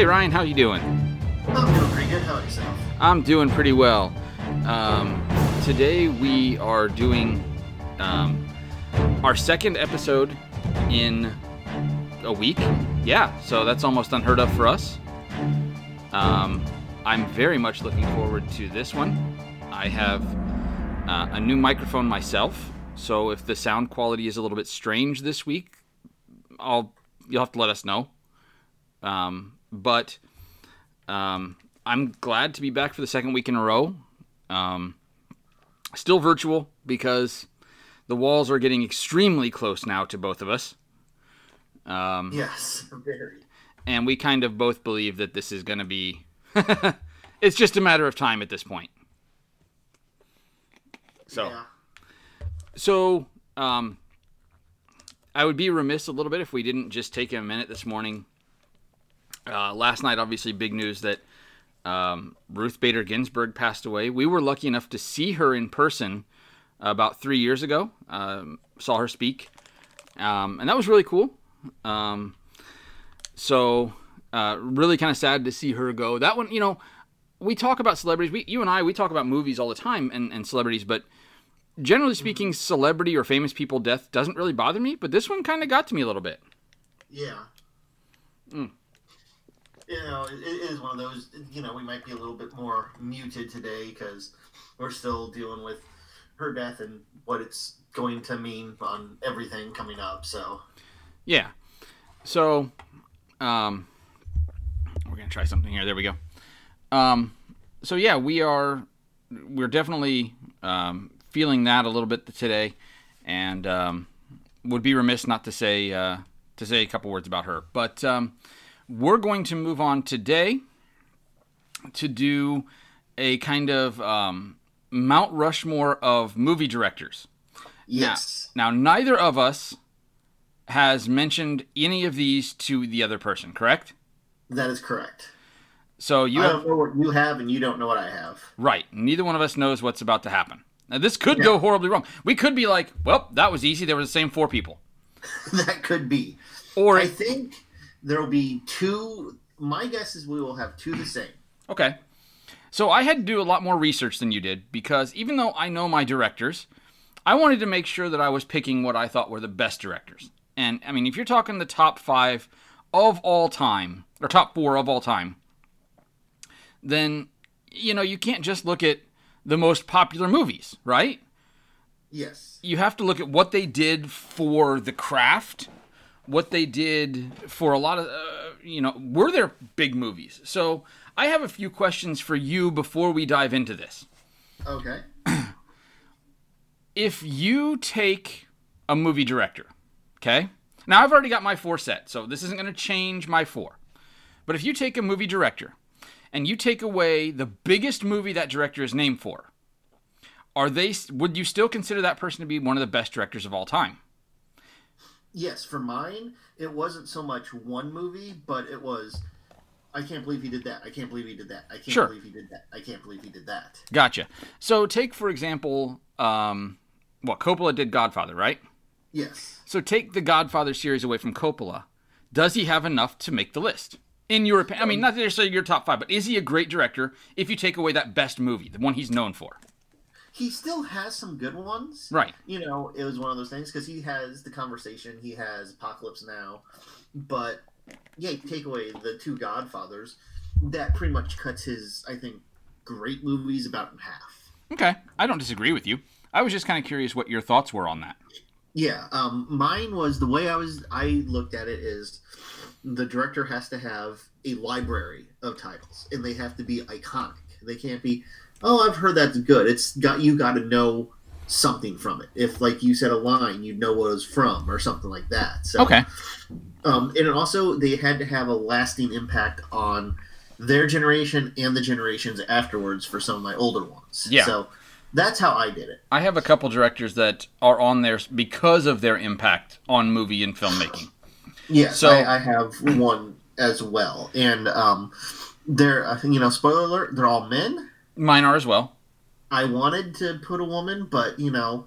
Hey Ryan, how you doing? I'm doing pretty good. How about yourself? I'm doing pretty well. Um, today we are doing um, our second episode in a week. Yeah, so that's almost unheard of for us. Um, I'm very much looking forward to this one. I have uh, a new microphone myself, so if the sound quality is a little bit strange this week, I'll you'll have to let us know. Um, but um, I'm glad to be back for the second week in a row. Um, still virtual because the walls are getting extremely close now to both of us. Um, Yes, very. and we kind of both believe that this is going to be. it's just a matter of time at this point. So, Yeah. so um, I would be remiss a little bit if we didn't just take a minute this morning. Uh, last night, obviously, big news that um, Ruth Bader Ginsburg passed away. We were lucky enough to see her in person about three years ago. Um, saw her speak, um, and that was really cool. Um, so, uh, really kind of sad to see her go. That one, you know, we talk about celebrities. We, you and I, we talk about movies all the time and, and celebrities, but generally speaking, celebrity or famous people death doesn't really bother me. But this one kind of got to me a little bit. Yeah. Mm. You know, it, it is one of those. You know, we might be a little bit more muted today because we're still dealing with her death and what it's going to mean on everything coming up. So, Yeah. So, um, we're gonna try something here. There we go. Um, so yeah, we are we're definitely um, feeling that a little bit today, and um, would be remiss not to say uh, to say a couple words about her. But um, we're going to move on today to do a kind of um, Mount Rushmore of movie directors. yes, Now, neither of us has mentioned any of these to the other person, correct? that is correct. So you I have don't know what you have, and you don't know what I have. right. Neither one of us knows what's about to happen. Now, this could Yeah. go horribly wrong. We could be like, "Well, that was easy. There were the same four people," that could be. or I think there will be two. My guess is we will have two the same. okay. So I had to do a lot more research than you did because even though I know my directors, I wanted to make sure that I was picking what I thought were the best directors. And I mean, if you're talking the top five of all time, or top four of all time, then you know you can't just look at the most popular movies, right? Yes. You have to look at what they did for the craft, what they did for a lot of, uh, you know, were there big movies? So I have a few questions for you before we dive into this. Okay. If you take a movie director, okay? Now I've already got my four set, so this isn't going to change my four. But if you take a movie director and you take away the biggest movie that director is named for, are they would you still consider that person to be one of the best directors of all time? Yes, for mine, it wasn't so much one movie, but it was. I can't believe he did that. I can't believe he did that. I can't Sure. believe he did that. I can't believe he did that. Gotcha. So take for example, um, what Coppola did Godfather, right? Yes. So take the Godfather series away from Coppola. Does he have enough to make the list? In your opinion, I mean, not necessarily your top five, but is he a great director if you take away that best movie, the one he's known for? He still has some good ones. Right. You know, it was one of those things because he has the conversation. He has Apocalypse Now, but yeah, take away the two Godfathers. That pretty much cuts his, I think, great movies about in half. Okay, I don't disagree with you. I was just kind of curious what your thoughts were on that. Yeah, um, mine was the way I was. I looked at it is the director has to have a library of titles, and they have to be iconic. They can't be, oh, I've heard that's good. It's got you got to know something from it. If like you said a line, you'd know what it was from, or something like that. So, Okay. um, and also they had to have a lasting impact on their generation and the generations afterwards for some of my older ones. Yeah. So that's how I did it. I have a couple directors that are on there because of their impact on movie and filmmaking. Yes, So- I, I have one as well, and um, they're you know spoiler alert, they're all men. Mine are as well. I wanted to put a woman, but you know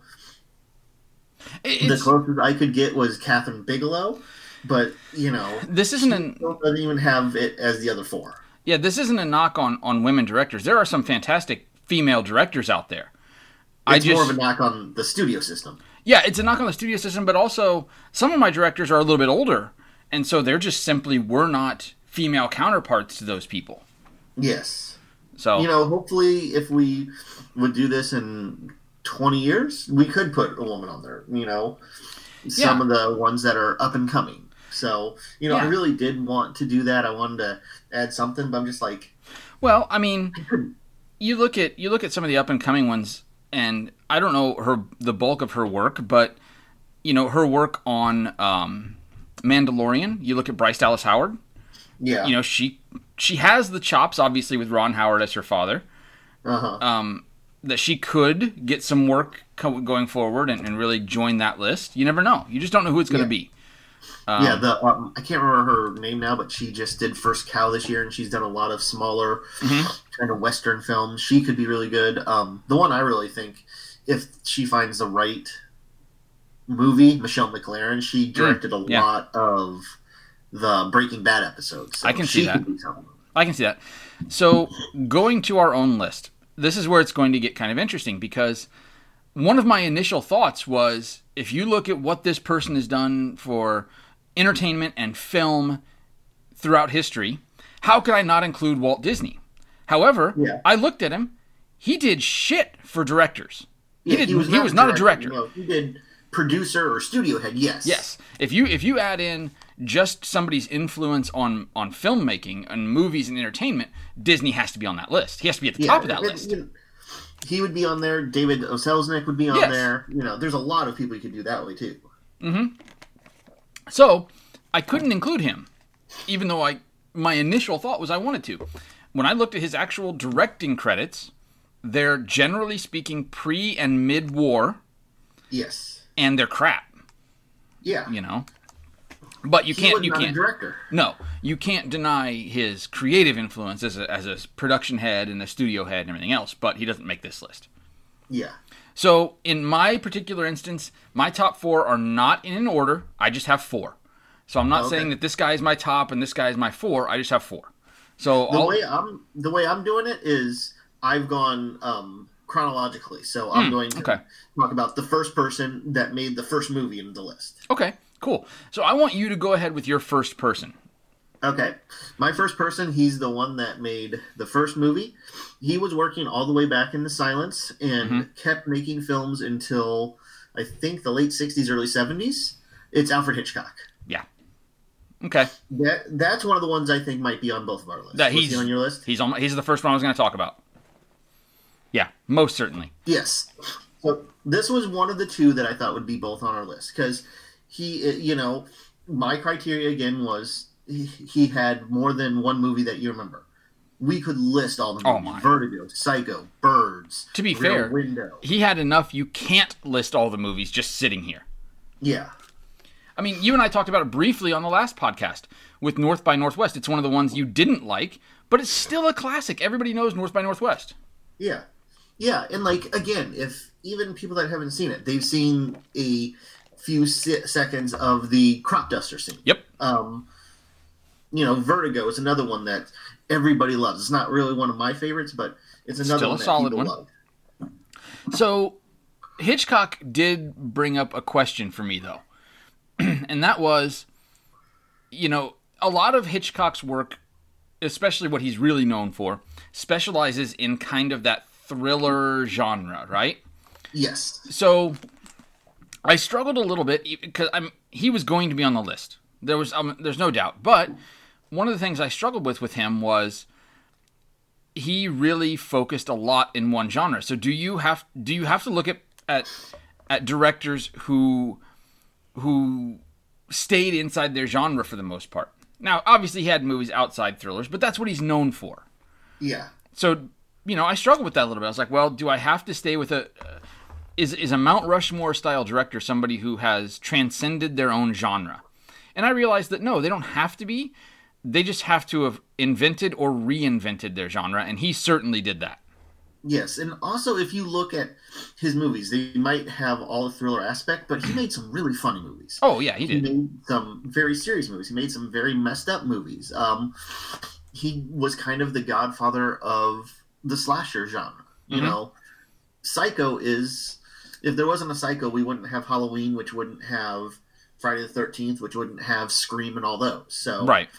It- the closest I could get was Kathryn Bigelow, but you know, This isn't an doesn't even have it as the other four. yeah. This isn't a knock on on women directors. There are some fantastic female directors out there. I It's just more of a knock on the studio system. yeah, it's a knock on the studio system, but also some of my directors are a little bit older, and so they're just simply were not female counterparts to those people. Yes. So You know, hopefully, if we would do this in 20 years, we could put a woman on there. You know, some Yeah. of the ones that are up and coming. So, you know, I really did want to do that. I wanted to add something, but I'm just like, Well, I mean, you look at you look at some of the up and coming ones, and I don't know her the bulk of her work, but you know her work on um, Mandalorian. You look at Bryce Dallas Howard. yeah. You know she she has the chops, obviously, with Ron Howard as her father. uh-huh. Um, that she could get some work co- going forward and, and really join that list. You never know. You just don't know who it's going to Yeah. be. Um, yeah, the um, I can't remember her name now, but she just did First Cow this year, and she's done a lot of smaller Mhm. kind of Western films. She could be really good. Um, the one I really think, if she finds the right movie, Michelle MacLaren, she directed a Mm, yeah. lot of the Breaking Bad episodes. So I can see that. Could be someone. I can see that. So, going to our own list, this is where it's going to get kind of interesting because one of my initial thoughts was if you look at what this person has done for entertainment and film throughout history, how could I not include Walt Disney? However, Yeah. I looked at him. He did shit for directors. He, Yeah, did, he was, not a director. No, he did producer or studio head. Yes. Yes. If you if you add in just somebody's influence on on filmmaking and movies and entertainment, Disney has to be on that list. He has to be at the Yeah, top of that it- list. you know, he would be on there. David O. Selznick would be on Yes. there. You know, there's a lot of people you could do that way too. Mm-hmm. So I couldn't include him, even though I my initial thought was I wanted to. When I looked at his actual directing credits, they're generally speaking pre and mid war, Yes. And they're crap. Yeah. You know. But you he can't you can't director. No, you can't deny his creative influence as a, as a production head and a studio head and everything else, but he doesn't make this list. Yeah. So, in my particular instance, my top four are not in an order. I just have four. So, I'm not Okay. saying that this guy is my top and this guy is my four. I just have four. So, The I'll, way I'm the way I'm doing it is I've gone um, chronologically. So I'm going to okay. talk about the first person that made the first movie in the list. okay, cool. So, I want you to go ahead with your first person. Okay. My first person, he's the one that made the first movie. He was working all the way back in the silence and Mm-hmm. kept making films until I think the late 60s, early 70s. It's Alfred Hitchcock. Yeah. Okay, That that's one of the ones I think might be on both of our lists. That he's- he on your list? he's on. He's the first one I was going to talk about. Yeah, most certainly. Yes. So this was one of the two that I thought would be both on our list because he, uh, you know, my criteria again was he, he had more than one movie that you remember. We could list all the Oh, movies: my. Vertigo, Psycho, Birds. To be Rear fair, Window. He had enough. You can't list all the movies just sitting here. Yeah, I mean, you and I talked about it briefly on the last podcast with North by Northwest. It's one of the ones you didn't like, but it's still a classic. Everybody knows North by Northwest. yeah, yeah. And like again, if even people that haven't seen it, they've seen a few se- seconds of the crop duster scene. Yep. um, you know, Vertigo is another one that everybody loves. It's not really one of my favorites, but it's another Still a one that solid people one. love. So, Hitchcock did bring up a question for me, though. and that was, you know, a lot of Hitchcock's work, especially what he's really known for, specializes in kind of that thriller genre, right? Yes. So I struggled a little bit because I'm he was going to be on the list. There was um, there's no doubt, but one of the things I struggled with with him was he really focused a lot in one genre. So do you have do you have to look at at at directors who who stayed inside their genre for the most part? Now, obviously, he had movies outside thrillers, but that's what he's known for Yeah. so you know i struggled with that a little bit i was like well do i have to stay with a uh, is is a mount rushmore style director somebody who has transcended their own genre and i realized that no they don't have to be they just have to have invented or reinvented their genre and he certainly did that Yes, and also if you look at his movies, they might have all the thriller aspect, but he made some really funny movies. Oh yeah, he He did. made some very serious movies. He made some very messed up movies. Um, he was kind of the godfather of the slasher genre. You Mhm. know, Psycho is. If there wasn't a Psycho, we wouldn't have Halloween, which wouldn't have Friday the Thirteenth, which wouldn't have Scream and all those. So, Right.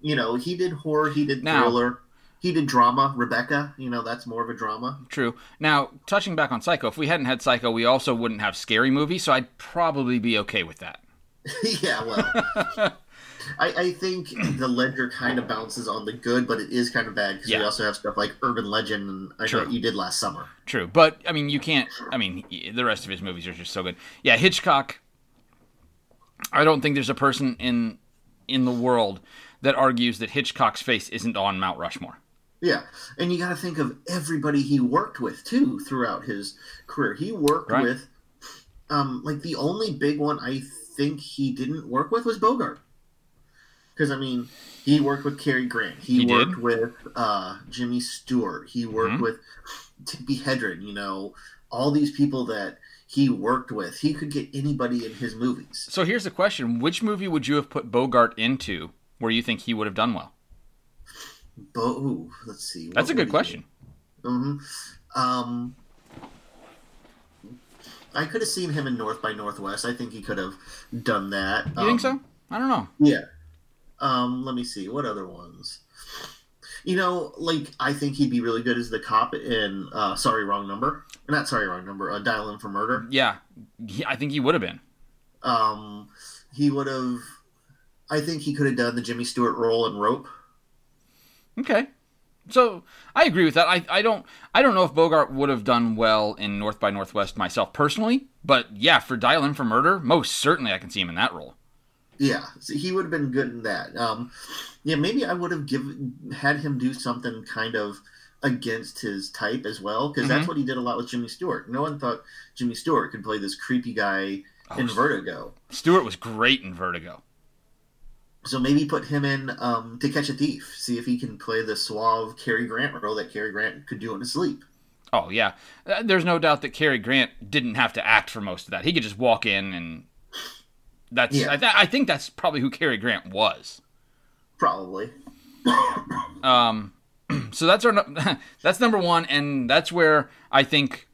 you know, he did horror, he did Now- thriller, he did drama. Rebecca, you know, that's more of a drama. True. Now, touching back on Psycho, if we hadn't had Psycho, we also wouldn't have scary movie, so I'd probably be okay with that. yeah, well, I, I think the ledger kind of bounces on the good, but it is kind of bad because Yeah. we also have stuff like Urban Legend and I know True. what you did last summer. True, but I mean, you can't. I mean, the rest of his movies are just so good. Yeah, Hitchcock. I don't think there's a person in in the world that argues that Hitchcock's face isn't on Mount Rushmore. Yeah, and you got to think of everybody he worked with too throughout his career. He worked Right. with, um, like the only big one I think he didn't work with was Bogart. Because I mean, he worked with Cary Grant. He, He did. worked with uh, Jimmy Stewart. He worked Mhm. with Tippi Hedren. You know, all these people that he worked with. He could get anybody in his movies. So here's the question: Which movie would you have put Bogart into where you think he would have done well? Bo- ooh, let's see. That's a good question. hmm Um, I could have seen him in North by Northwest. I think he could have done that. You think so? I don't know. Yeah. Um, let me see. What other ones? You know, like I think he'd be really good as the cop in uh, Sorry Wrong Number. Not Sorry Wrong Number. Uh, Dial M for Murder. Yeah, he, I think he would have been. Um, he would have. I think he could have done the Jimmy Stewart role in Rope. Okay. So I agree with that. I, I don't I don't know if Bogart would have done well in North by Northwest myself personally, but yeah, for Dial M for Murder, most certainly I can see him in that role. Yeah, so he would have been good in that. Um, yeah, maybe I would have given had him do something kind of against his type as well, because that's Mhm. what he did a lot with Jimmy Stewart. No one thought Jimmy Stewart could play this creepy guy in Oh, Vertigo. Stewart was great in Vertigo. So maybe put him in um, To Catch a Thief. See if he can play the suave Cary Grant role that Cary Grant could do in his sleep. Oh yeah, Uh, there's no doubt that Cary Grant didn't have to act for most of that. He could just walk in and that's Yeah. I, th- I think that's probably who Cary Grant was. Probably. Um, so that's our that's number one, and that's where I think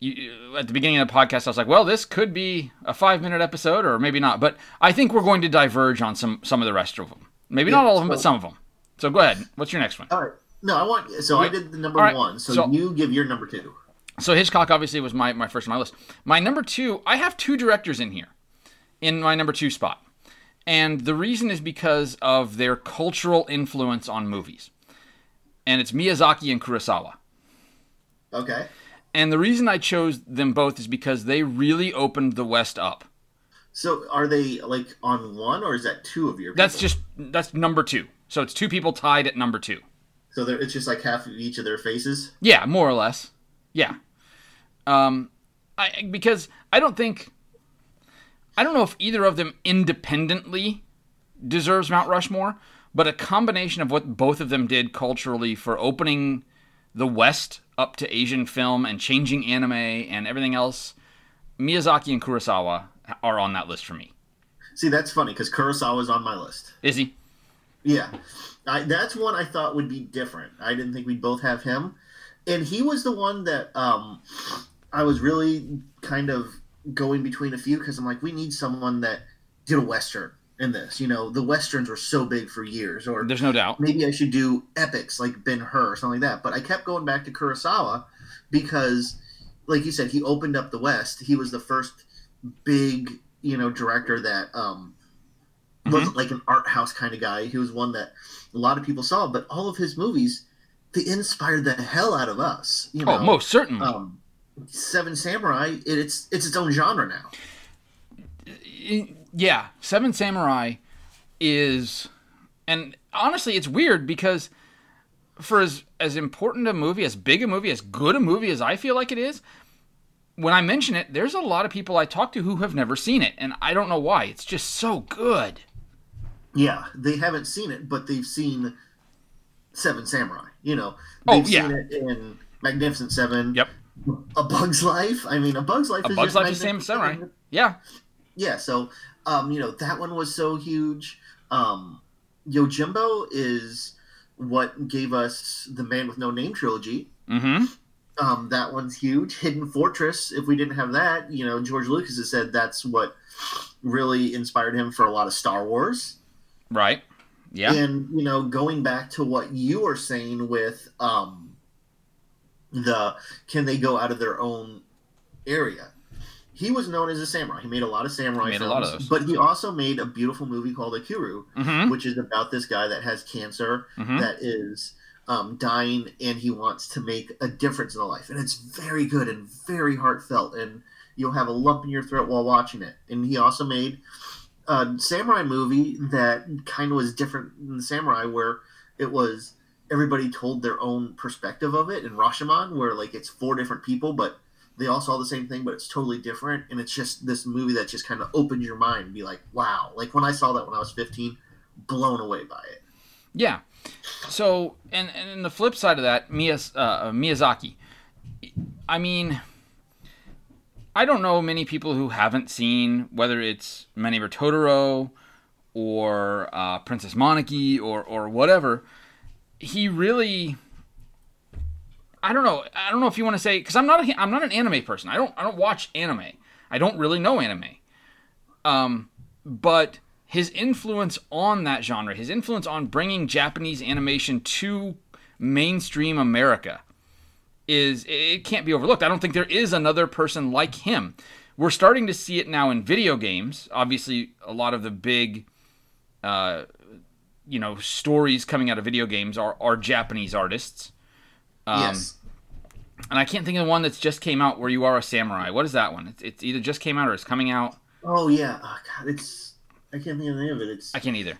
you, at the beginning of the podcast I was like, well, this could be a five minute episode, or maybe not. But I think we're going to diverge on some some of the rest of them. Maybe not all of them, but some of them. So go ahead. What's your next one? All right. No, I want. So I did the number right, one. So, so- you give your number two. So Hitchcock obviously was my, my first on my list. My number two, I have two directors in here in my number two spot. And the reason is because of their cultural influence on movies. And it's Miyazaki and Kurosawa. Okay. And the reason I chose them both is because they really opened the West up. So are they like on one, or is that two of your? That's people? just that's number 2. So it's two people tied at number 2. So they're- it's just like half of each of their faces. Yeah, more or less. Yeah. Um I because I don't think I don't know if either of them independently deserves Mount Rushmore, but a combination of what both of them did culturally for opening the West up to Asian film and changing anime and everything else, Miyazaki and Kurosawa are on that list for me. See, that's funny because Kurosawa's on my list. Is he? Yeah, I, that's one I thought would be different. I didn't think we'd both have him, and he was the one that um, I was really kind of going between a few because I'm like, we need someone that did a western in this. You know, the westerns were so big for years, or There's no doubt. maybe I should do epics like Ben Hur or something like that. But I kept going back to Kurosawa because, like you said, he opened up the West. He was the first big, you know, director that um, wasn't like an art house kind of guy. He was one that a lot of people saw. But all of his movies, they inspired the hell out of us. You know, Oh, most certainly. um, Seven Samurai. It, it's it's its own genre now. yeah, Seven Samurai is, and honestly, it's weird because for as as important a movie, as big a movie, as good a movie as I feel like it is, when I mention it, there's a lot of people I talk to who have never seen it, and I don't know why. It's just so good. Yeah, they haven't seen it, but they've seen Seven Samurai. You know, Oh, they've yeah. seen it in Magnificent Seven. Yep. A Bug's Life. I mean, A Bug's Life. A is Bug's Life is Sam Samurai. Yeah. Yeah. So, um, you know, that one was so huge. Um, Yojimbo is what gave us the Man with No Name trilogy. Mm-hmm. Um, that one's huge. Hidden Fortress. If we didn't have that, you know, George Lucas has said that's what really inspired him for a lot of Star Wars. Right. Yeah. And you know, going back to what you were saying with um, the can they go out of their own area? He was known as a samurai. He made a lot of samurai He made a films, lot of but he also made a beautiful movie called Ikiru, Mm-hmm. which is about this guy that has cancer Mm-hmm. that is um, dying and he wants to make a difference in the life. And it's very good and very heartfelt. And you'll have a lump in your throat while watching it. And he also made a samurai movie that kind of was different than the samurai, where it was everybody told their own perspective of it. In Rashomon, where like it's four different people, but they all saw the same thing, but it's totally different. And it's just this movie that just kind of opens your mind and be like, wow. Like when I saw that when I was 15, blown away by it. Yeah. So, and and the flip side of that, Miyaz, uh, Miyazaki. I mean, I don't know many people who haven't seen whether it's My Neighbor Totoro or uh, Princess Mononoke or or whatever. He really. I don't know. I don't know if you want to say because I'm not a, I'm not an anime person. I don't I don't watch anime. I don't really know anime. Um, but his influence on that genre, his influence on bringing Japanese animation to mainstream America is it can't be overlooked. I don't think there is another person like him. We're starting to see it now in video games. Obviously, a lot of the big uh, you know, stories coming out of video games are, are Japanese artists. Um, yes. And I can't think of one that's just came out where you are a samurai. What is that one? It's, it's either just came out or it's coming out. Oh yeah. Oh god, it's I can't think of the name of it. It's I can't either.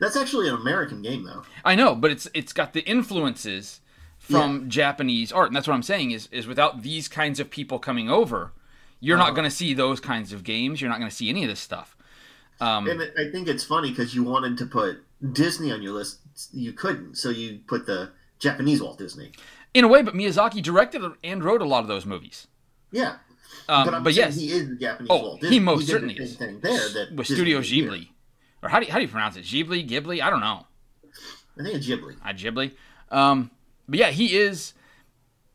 that's actually an American game though. I know, but it's it's got the influences from Japanese art, and that's what I'm saying is is without these kinds of people coming over, you're not Uh-huh. going to see those kinds of games. You're not going to see any of this stuff. Um, And I think it's funny because you wanted to put Disney on your list, you couldn't, so you put the Japanese Walt Disney. in a way, but Miyazaki directed and wrote a lot of those movies. Yeah, Um, but but yes, he is the Japanese Oh, Walt Disney. he most did certainly is. thing there that with Disney Studio did. Ghibli, or how do you, how do you pronounce it? Ghibli, Ghibli? I don't know. I think it's Ghibli. I Ghibli. Um, but yeah, he is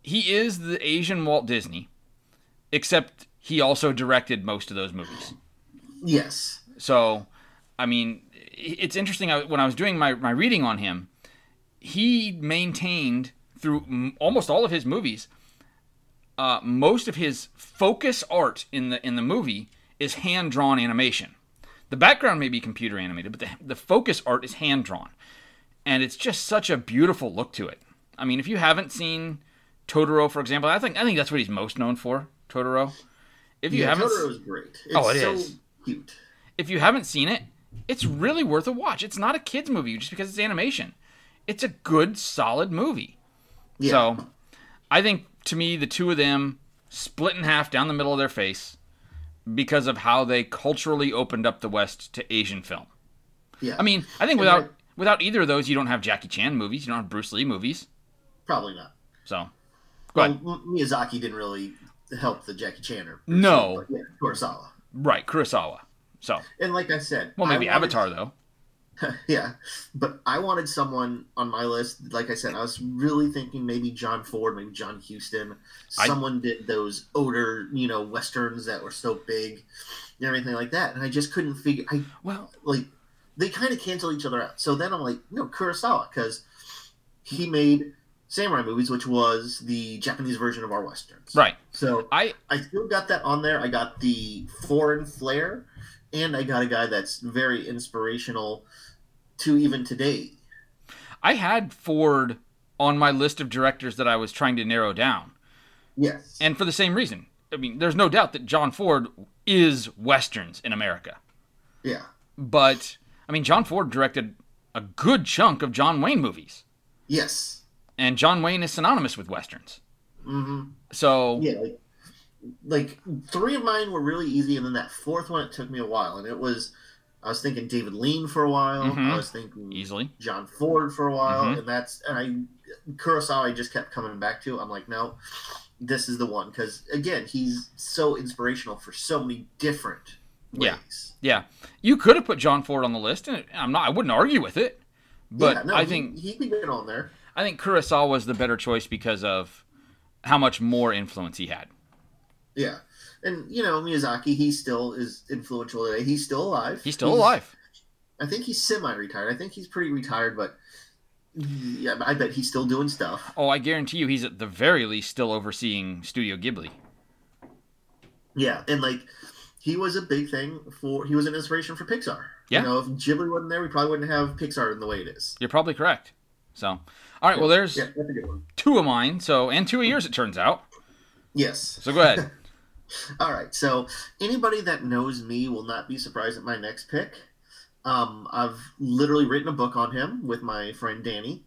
he is the Asian Walt Disney, except he also directed most of those movies. Yes. So, I mean, it's interesting. I- When I was doing my, my reading on him, he maintained through m- almost all of his movies, uh, most of his focus art in the in the movie is hand drawn animation. The background may be computer animated, but the, the focus art is hand drawn, and it's just such a beautiful look to it. I mean, if you haven't seen Totoro, for example, I think I think that's what he's most known for. Totoro. If you yeah, haven't, Totoro's great. It's Oh, it so is. cute. if you haven't seen it, it's really worth a watch. It's not a kids movie just because it's animation. It's a good, solid movie. Yeah. So, I think to me, the two of them split in half down the middle of their face because of how they culturally opened up the West to Asian film. yeah. I mean, I think And without without either of those, you don't have Jackie Chan movies. You don't have Bruce Lee movies. probably not. So, go. Well, M- Miyazaki didn't really help the Jackie Chan or No. but yeah, Kurosawa. Right, Kurosawa. So, And like I said, well, maybe I wanted- Avatar though. yeah, but I wanted someone on my list. Like I said, I was really thinking maybe John Ford, maybe John Huston. I- Someone did those older, you know, westerns that were so big and everything like that, and I just couldn't figure. I Well, like they kind of cancel each other out. So then I'm like, no, Kurosawa, because he made samurai movies, which was the Japanese version of our westerns. right. So I I still got that on there. I got the foreign flair, and I got a guy that's very inspirational to even today. I had Ford on my list of directors that I was trying to narrow down. Yes. And for the same reason. I mean, there's no doubt that John Ford is westerns in America. yeah. But I mean, John Ford directed a good chunk of John Wayne movies. Yes. And John Wayne is synonymous with westerns. Mm-hmm. So, Yeah. Like, like three of mine were really easy, and then that fourth one it took me a while, and it was I was thinking David Lean for a while. Mhm. I was thinking easily. John Ford for a while, Mhm. and that's and I Kurosawa I just kept coming back to. I'm like, no, this is the one because again, he's so inspirational for so many different Yeah. ways. Yeah, you could have put John Ford on the list, and I'm not. I wouldn't argue with it. But Yeah, no, I he- think he get on there. I think Kurosawa was the better choice because of how much more influence he had. Yeah, and you know Miyazaki, he still is influential today. He's still alive. He's still alive. I think he's semi-retired. I think he's pretty retired, but yeah, I bet he's still doing stuff. Oh, I guarantee you, he's at the very least still overseeing Studio Ghibli. Yeah, and like he was a big thing for. He was an inspiration for Pixar. Yeah. You know, if Ghibli wasn't there, we probably wouldn't have Pixar in the way it is. You're probably correct. So, all right. Well, there's Yeah, that's a good one. two of mine. So, and two of yours, it turns out. Yes. So go ahead. All right. So anybody that knows me will not be surprised at my next pick. Um, I've literally written a book on him with my friend Danny.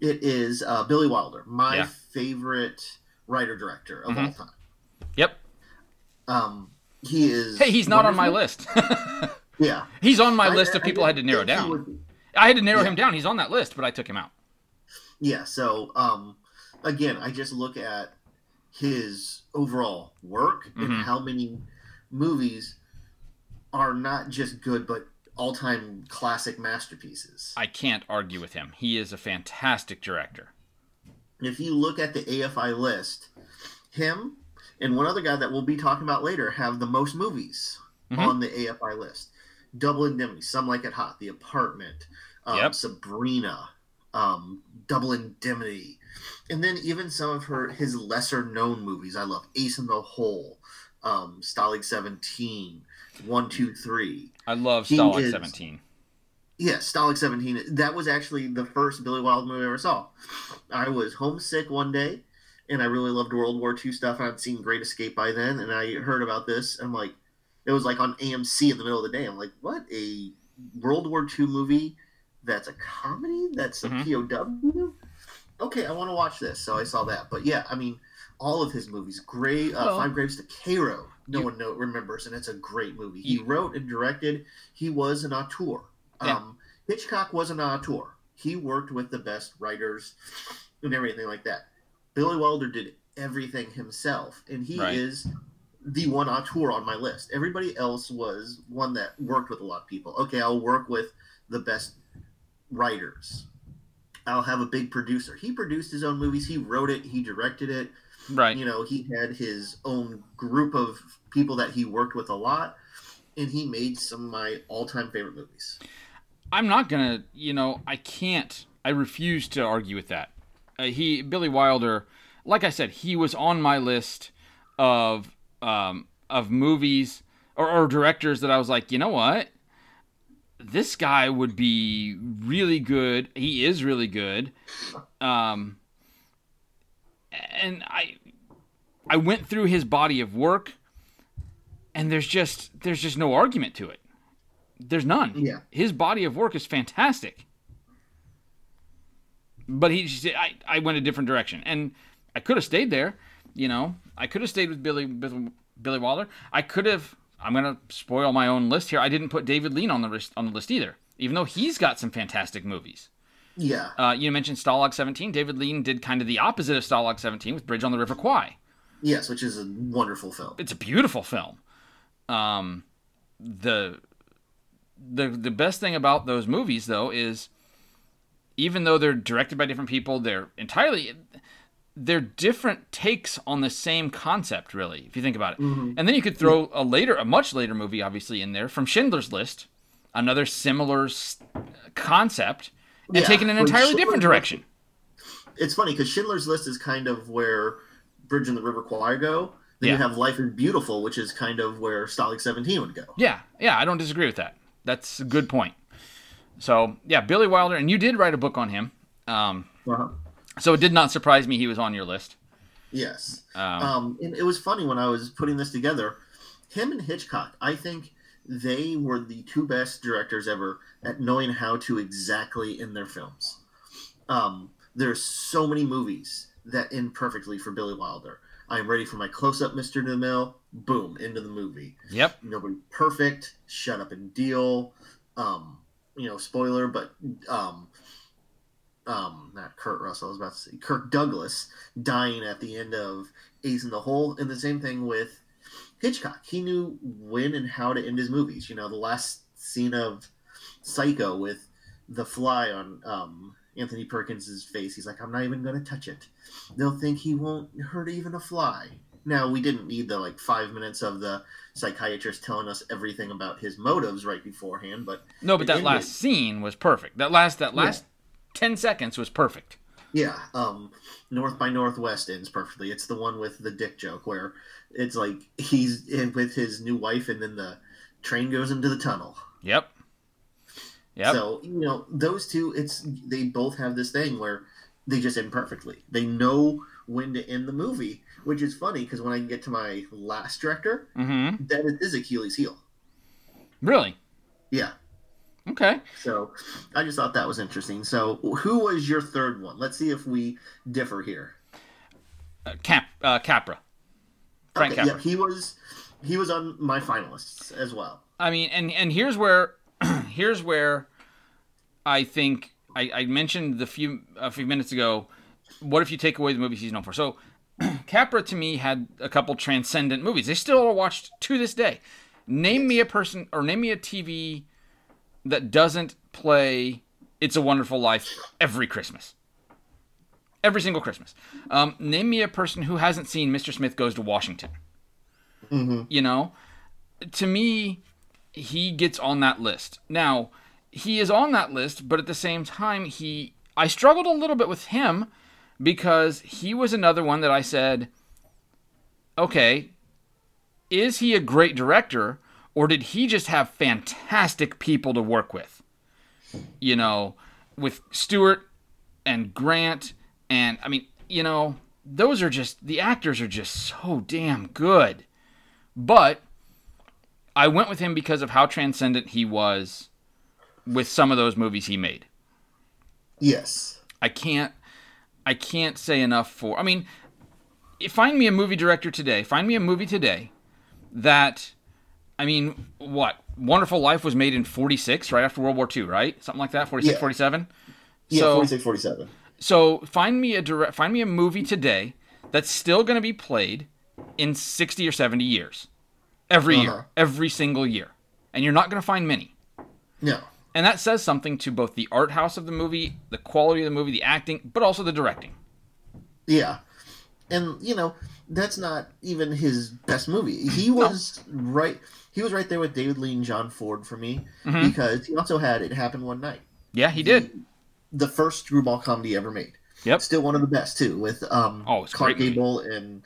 It is uh, Billy Wilder, my Yeah. favorite writer director of Mhm. all time. Yep. Um, he is. Hey, he's not on my list. Yeah. he's on my I- list of people I had to narrow down. I had to narrow Yeah. him down. He's on that list, but I took him out. Yeah, so um again, I just look at his overall work Mhm. and how many movies are not just good but all-time classic masterpieces. I can't argue with him. He is a fantastic director. If you look at the AFI list, him and one other guy that we'll be talking about later have the most movies Mhm. on the AFI list. Double Indemnity, Some Like It Hot, The Apartment, um, Yep. Sabrina, um, Double Indemnity, and then even some of her his lesser known movies. I love Ace in the Hole, um, Stalag 17, 1, 2, 3. I love Stalag is- 17. Yes, Stalag 17. That was actually the first Billy Wilder movie I ever saw. I was homesick one day, and I really loved World War II stuff. I'd seen Great Escape by then, and I heard about this. I'm like, it was like on AMC in the middle of the day. I'm like, what? A World War II movie that's a comedy? That's a Mhm. POW? Okay, I want to watch this. So I saw that. But yeah, I mean, all of his movies. Gray, uh, Well- Five Graves to Cairo. No You- one know, remembers, and it's a great movie. He wrote and directed. He was an auteur. Yeah. Um, Hitchcock was an auteur. He worked with the best writers and everything like that. Billy Wilder did everything himself, and he Right. is the one auteur on my list. Everybody else was one that worked with a lot of people. Okay, I'll work with the best writers. I'll have a big producer. He produced his own movies. He wrote it. He directed it. Right. You know, he had his own group of people that he worked with a lot, and he made some of my all-time favorite movies. I'm not gonna, you know, I can't. I refuse to argue with that. Uh, he, Billy Wilder, like I said, he was on my list of um, of movies or, or directors that I was like, you know what, this guy would be really good. He is really good. Um, and I, I went through his body of work, and there's just there's just no argument to it. There's none Yeah. his body of work is fantastic. But he, just- I, I went a different direction, and I could have stayed there. You know, I could have stayed with Billy Billy, Billy Wilder. I could have. I'm gonna spoil my own list here. I didn't put David Lean on the list on the list either, even though he's got some fantastic movies. Yeah. Uh, you mentioned Stalag 17. David Lean did kind of the opposite of Stalag 17 with Bridge on the River Kwai. Yes, which is a wonderful film. it's a beautiful film. Um, the the the best thing about those movies though is even though they're directed by different people, they're entirely they're different takes on the same concept, really, if you think about it. Mhm. And then you could throw a later, a much later movie, obviously, in there from Schindler's List, another similar concept, and Yeah, taken an entirely different direction. It's funny because Schindler's List is kind of where Bridge on the River Kwai go. Then Yeah. you have Life is Beautiful, which is kind of where Stalag 17 would go. Yeah, yeah, I don't disagree with that. That's a good point. So yeah, Billy Wilder, and you did write a book on him. Um, Uh-huh. So it did not surprise me he was on your list. Yes. Um, Um, and it was funny when I was putting this together. Him and Hitchcock, I think they were the two best directors ever at knowing how to exactly in their films. Um, there's so many movies that end perfectly for Billy Wilder. I am ready for my close-up, Mr. DeMille. Boom, into the movie. yep. Nobody perfect. Shut up and deal. Um, you know, spoiler, but um, um, not Kurt Russell, I was about to say Kirk Douglas dying at the end of Ace in the Hole, and the same thing with Hitchcock. He knew when and how to end his movies. You know, the last scene of Psycho with the fly on um, Anthony Perkins' face. He's like, I'm not even going to touch it. They'll think he won't hurt even a fly. Now, we didn't need the like five minutes of the psychiatrist telling us everything about his motives right beforehand, but No, but that ended- last scene was perfect. That last that Yeah. Last ten seconds was perfect. Yeah, um, North by Northwest ends perfectly. It's the one with the dick joke where it's like he's in with his new wife, and then the train goes into the tunnel. Yep. Yep. So you know those two, it's they both have this thing where they just end perfectly. They know when to end the movie, which is funny because when I get to my last director, mm-hmm. that is Achilles' heel. Really? Yeah. Okay. So I just thought that was interesting. So who was your third one? Let's see if we differ here. Uh, Cap uh, Capra. Frank Okay, Capra. yeah, he was he was on my finalists as well. I mean, and and here's where here's where I think I, I mentioned the few a few minutes ago. What if you take away the movies he's known for? So Capra to me had a couple transcendent movies. They still are watched to this day. Name me a person or name me a TV that doesn't play "It's a Wonderful Life" every Christmas. Every single Christmas. Um, name me a person who hasn't seen Mr. Smith Goes to Washington. Mm-hmm. You know, to me, he gets on that list. Now, he is on that list, but at the same time, he I struggled a little bit with him because he was another one that I said, okay, is he a great director or did he just have fantastic people to work with? You know, with Stewart and Grant and I mean, you know, those are just the actors are just so damn good. But I went with him because of how transcendent he was with some of those movies he made. Yes. I can't I can't say enough for I mean find me a movie director today find me a movie today that I mean what Wonderful Life was made in 46 right after World War II right something like that 46 Yeah. 47 Yeah, so 46, 47. so find me a direct find me a movie today that's still going to be played in 60 or 70 years every Uh-huh. year every single year and you're not going to find many No. and that says something to both the art house of the movie, the quality of the movie, the acting, but also the directing. Yeah. And you know, that's not even his best movie. He was right he was right there with David Lean and John Ford for me Mhm. because he also had It Happened One Night. Yeah, he did. The first screwball comedy ever made. Yep. Still one of the best too, with um Oh, Clark. Gable and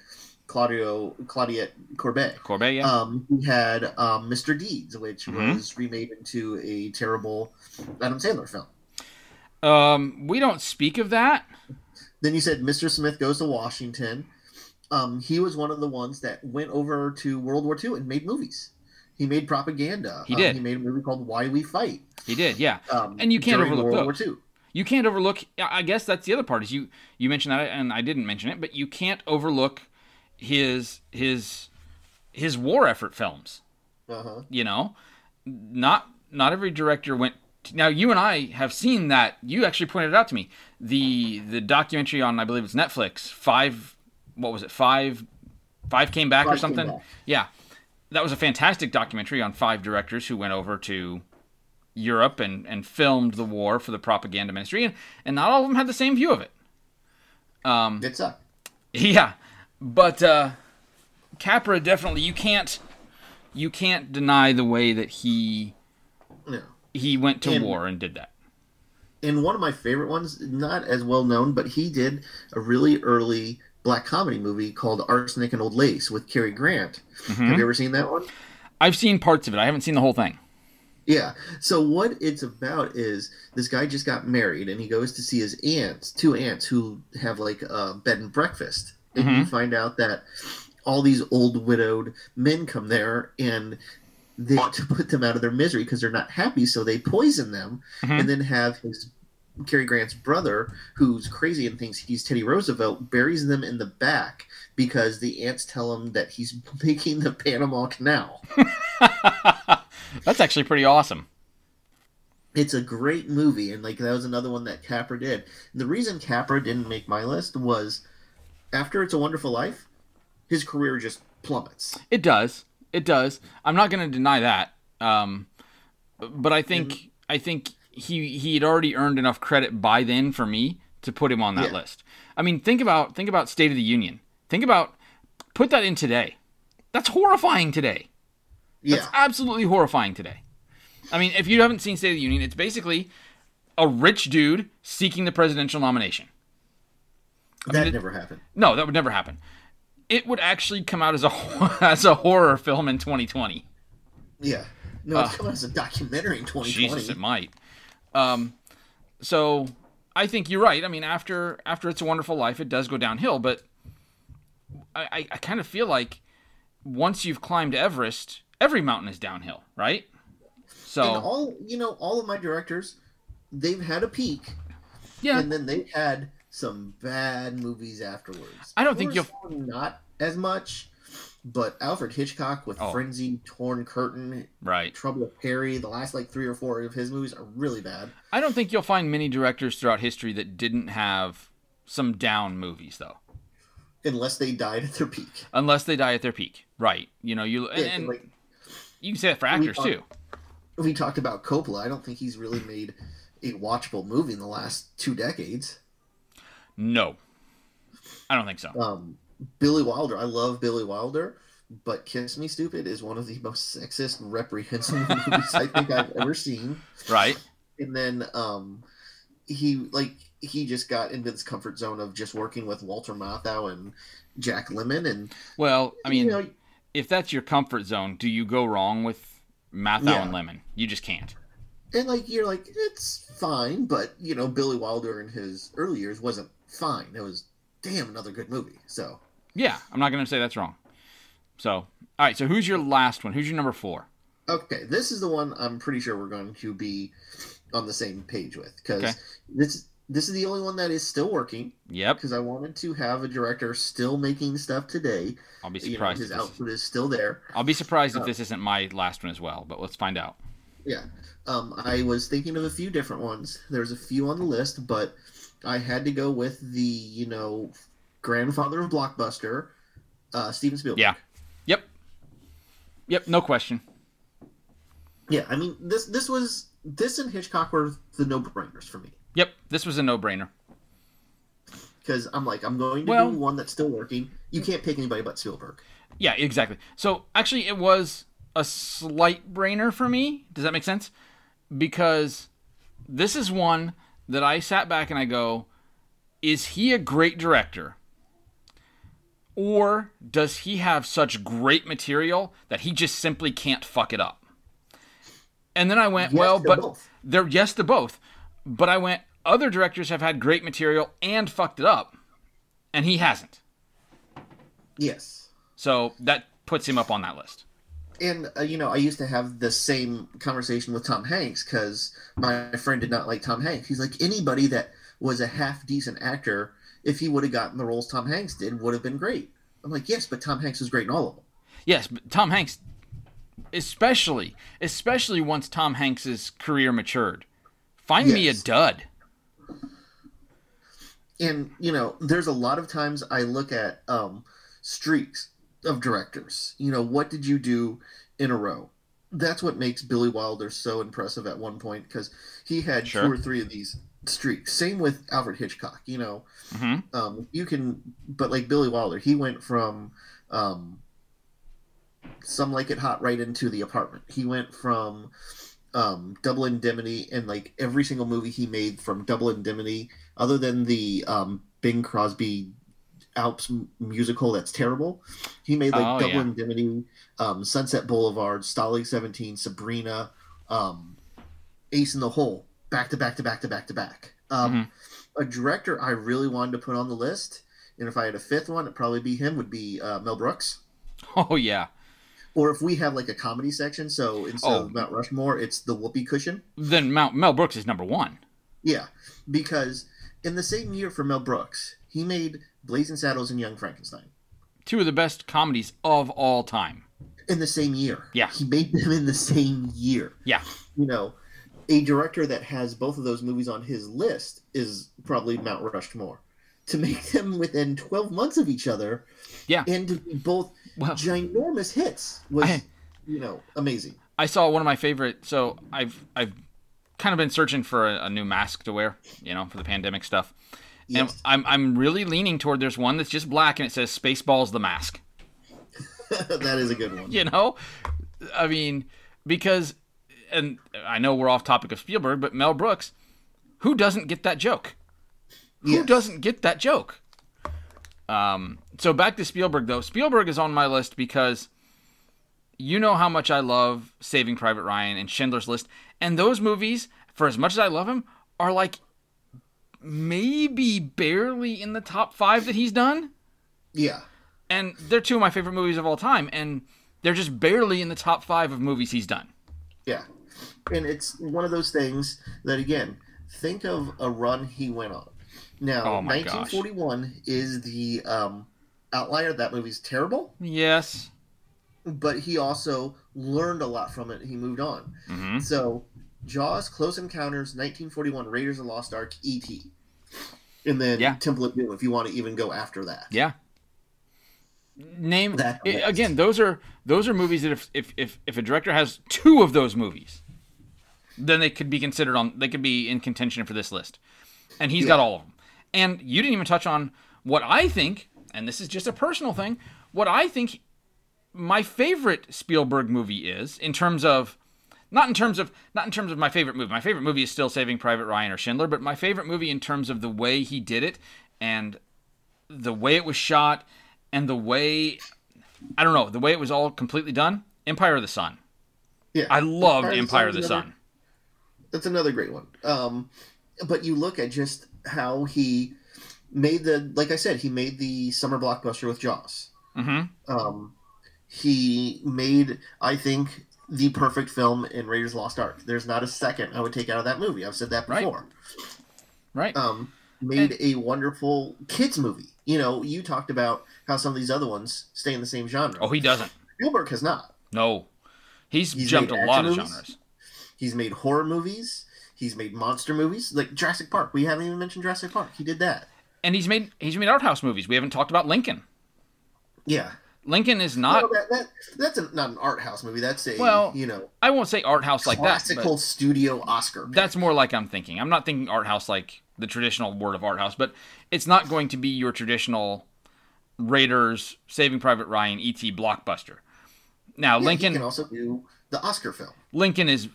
Claudio Claudette Colbert. Colbert, yeah. Um, he had um, Mr. Deeds, which Mhm. was remade into a terrible Adam Sandler film. Um, we don't speak of that. Then you said Mr. Smith Goes to Washington. Um, he was one of the ones that went over to World War II and made movies. He made propaganda. He Um, did. he made a movie called Why We Fight. He did, yeah. Um, And you can't overlook World. War II. You can't overlook. I guess that's the other part is you you mentioned that and I didn't mention it, but you can't overlook his his his war effort films. Uh-huh. You know, not not every director went. Now you and I have seen that. You actually pointed it out to me. The the documentary on I believe it's Netflix. Five. What was it? Five. Five came back or Five Came something. Back. Yeah, that was a fantastic documentary on five directors who went over to Europe and, and filmed the war for the propaganda ministry, and, and not all of them had the same view of it. Um, It sucked. yeah, but uh, Capra definitely you can't you can't deny the way that he No. he went to And- war and did that. And one of my favorite ones, not as well known, but he did a really early black comedy movie called Arsenic and Old Lace with Cary Grant. Mhm. Have you ever seen that one? I've seen parts of it. I haven't seen the whole thing. Yeah. So what it's about is this guy just got married and he goes to see his aunts, two aunts who have like a bed and breakfast. And you find out that all these old widowed men come there and they want to put them out of their misery because they're not happy, so they poison them Mhm. and then have his Cary Grant's brother, who's crazy and thinks he's Teddy Roosevelt, buries them in the back because the aunts tell him that he's making the Panama Canal. That's actually pretty awesome. it's a great movie, and like that was another one that Capra did. The reason Capra didn't make my list was after It's a Wonderful Life, his career just plummets. It does. It does. I'm not going to deny that. Um, but I think mm-hmm. I think he he had already earned enough credit by then for me to put him on that yeah. list. I mean, think about think about State of the Union. Think about put that in today. That's horrifying today. That's yeah. absolutely horrifying today. I mean, if you haven't seen State of the Union, it's basically a rich dude seeking the presidential nomination. I that mean, never happened. No, that would never happen. It would actually come out as a as a horror film in 2020. Yeah. No, it's uh, coming as a documentary in 2020. Jesus, it might. Um, so I think you're right. I mean, after after It's a Wonderful Life, it does go downhill, but I, I, I kind of feel like once you've climbed Everest, every mountain is downhill, right? So and all you know, all of my directors, they've had a peak, yeah, and then they've had some bad movies afterwards. I don't think you'll not as much, but Alfred Hitchcock with oh. Frenzy, Torn Curtain, right, Trouble with Harry, the last like three or four of his movies are really bad. I don't think you'll find many directors throughout history that didn't have some down movies though. Unless they died at their peak. Unless they die at their peak, right? You know, you and, yeah, and like, you can say that for actors we too. We talked about Coppola. I don't think he's really made a watchable movie in the last two decades. No, I don't think so. Um, Billy Wilder. I love Billy Wilder, but Kiss Me Stupid is one of the most sexist, reprehensible movies I think I've ever seen. Right. And then um, he like he just got into this comfort zone of just working with Walter Matthau and Jack Lemmon and well, I mean, you know, if that's your comfort zone, do you go wrong with Matthau yeah. and Lemmon? You just can't. And like you're like it's fine, but you know Billy Wilder in his early years wasn't fine. It was damn another good movie. So yeah, I'm not gonna say that's wrong. So all right, so who's your last one? Who's your number four? Okay, this is the one I'm pretty sure we're going to be on the same page with because okay. this this is the only one that is still working. Yep. Because I wanted to have a director still making stuff today. I'll be surprised. You know, his output is still there. I'll be surprised uh, if this isn't my last one as well, but let's find out. Yeah. Um, I was thinking of a few different ones. There's a few on the list, but I had to go with the, you know, grandfather of blockbuster, uh, Steven Spielberg. Yeah. Yep. Yep. No question. Yeah, I mean this this was this and Hitchcock were the no brainers for me. Yep, this was a no brainer. Because I'm like, I'm going to well, do one that's still working. You can't pick anybody but Spielberg. Yeah, exactly. So actually, it was a slight brainer for me. Does that make sense? Because this is one that I sat back and I go, is he a great director? Or does he have such great material that he just simply can't fuck it up? And then I went, yes well, but both. they're yes to both. But I went, other directors have had great material and fucked it up, and he hasn't. Yes. So that puts him up on that list. And uh, you know, I used to have the same conversation with Tom Hanks because my friend did not like Tom Hanks. He's like anybody that was a half decent actor, if he would have gotten the roles Tom Hanks did, would have been great. I'm like, yes, but Tom Hanks was great in all of them. Yes, but Tom Hanks, especially, especially once Tom Hanks's career matured Find yes. me a dud. And you know, there's a lot of times I look at um, streaks of directors. You know, what did you do in a row? That's what makes Billy Wilder so impressive at one point because he had sure. two or three of these streaks. Same with Alfred Hitchcock. You know, mm-hmm. um, you can, but like Billy Wilder, he went from um, some like it hot right into the apartment. He went from um, Double Indemnity and like every single movie he made from Double Indemnity, other than the um, Bing Crosby Alps musical that's terrible. He made like oh, Double yeah. Indemnity, um, Sunset Boulevard, Stalag 17, Sabrina, um, Ace in the Hole, back to back to back to back to back. Um, mm-hmm. A director I really wanted to put on the list, and if I had a fifth one, it'd probably be him. Would be uh, Mel Brooks. Oh yeah, or if we have like a comedy section, so instead oh. of Mount Rushmore, it's the whoopee cushion. Then Mount Mel Brooks is number one. Yeah, because in the same year for Mel Brooks, he made Blazing Saddles and Young Frankenstein. Two of the best comedies of all time. In the same year. Yeah. He made them in the same year. Yeah. You know, a director that has both of those movies on his list is probably Mount Rushmore. To make them within 12 months of each other, Yeah. and to be both Well- ginormous hits was, I- you know, amazing. I saw one of my favorite. So I've I've kind of been searching for a, a new mask to wear, you know, for the pandemic stuff. And Yes. I'm I'm really leaning toward there's one that's just black and it says Spaceballs the mask. that is a good one. You know, I mean, because and I know we're off topic of Spielberg, but Mel Brooks, who doesn't get that joke? Who Yes. doesn't get that joke? Um, so back to Spielberg though. Spielberg is on my list because you know how much I love Saving Private Ryan and Schindler's List, and those movies, for as much as I love them, are like maybe barely in the top five that he's done, Yeah. and they're two of my favorite movies of all time, and they're just barely in the top five of movies he's done. Yeah. And it's one of those things that, again, think of a run he went on. Now, Oh my gosh. 1941 is the um, outlier. That movie's terrible, Yes. but he also learned a lot from it. He moved on. hmm So, Jaws, Close Encounters, 1941, Raiders of the Lost Ark, E.T. And then Yeah. Temple of Doom, if you want to even go after that. Yeah. Name That- i- again. Those are those are movies that if, if if if a director has two of those movies, then they could be considered on. They could be in contention for this list, and he's got all of them. And you didn't even touch on what I think, and this is just a personal thing. What I think my favorite Spielberg movie is in terms of not in terms of not in terms of my favorite movie. My favorite movie is still Saving Private Ryan or Schindler, but my favorite movie in terms of the way he did it and the way it was shot and the way I don't know, the way it was all completely done. Empire of the Sun. Yeah. I loved Empire Empire of the Sun's Sun. That's another great one. Um, but you look at just how he made the, like I said, he made the summer blockbuster with Jaws. Mm-hmm. Um, he made, I think, the perfect film in Raiders Lost Ark. There's not a second I would take out of that movie. I've said that before. Right. Um, made a wonderful kids movie. You know, you talked about how some of these other ones stay in the same genre. oh, he doesn't. Spielberg has not. No. He's, He's jumped a lot of movies? genres. He's made horror movies. He's made monster movies, like Jurassic Park. We haven't even mentioned Jurassic Park. He did that. And he's made he's made art house movies. We haven't talked about Lincoln. Yeah. Lincoln is not that, that, that's a, not an art house movie. That's a Well, you know I won't say art house like that. classical studio Oscar. pick. that's more like I'm thinking. I'm not thinking art house like the traditional word of art house, but it's not going to be your traditional Raiders, Saving Private Ryan, ET blockbuster. Now, Yeah, Lincoln can also do the Oscar film. Lincoln is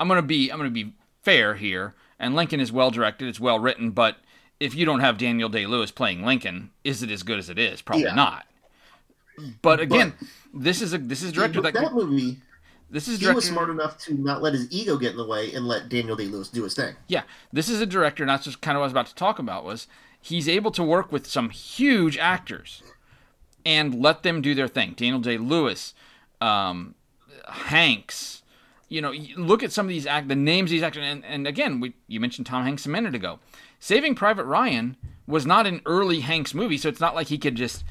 I'm gonna be I'm gonna be fair here, and Lincoln is well directed, it's well written, but if you don't have Daniel Day Lewis playing Lincoln, is it as good as it is? Probably Yeah. not. But again, this is a this is a director that, that movie, this is he director was smart enough to not let his ego get in the way and let Daniel Day Lewis do his thing. yeah this is a director. And that's just kind of what I was about to talk about was he's able to work with some huge actors and let them do their thing. Daniel Day Lewis, um, Hanks. You know, look at some of these act the names of these actors, and, and again, we you mentioned Tom Hanks a minute ago. Saving Private Ryan was not an early Hanks movie, so it's not like he could just,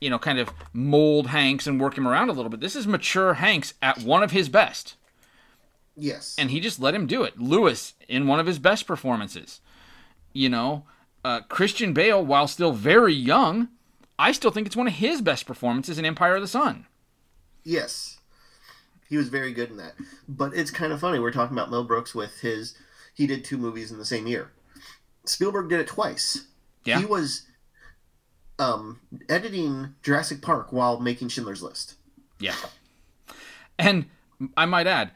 you know, kind of mold Hanks and work him around a little bit. This is mature Hanks at one of his best, Yes. and he just let him do it. Lewis in one of his best performances. You know, uh, Christian Bale, while still very young, I still think it's one of his best performances in Empire of the Sun. Yes. He was very good in that. But it's kind of funny. We're talking about Mel Brooks with his. He did two movies in the same year. Spielberg did it twice. Yeah. He was um, editing Jurassic Park while making Schindler's List. Yeah. And I might add,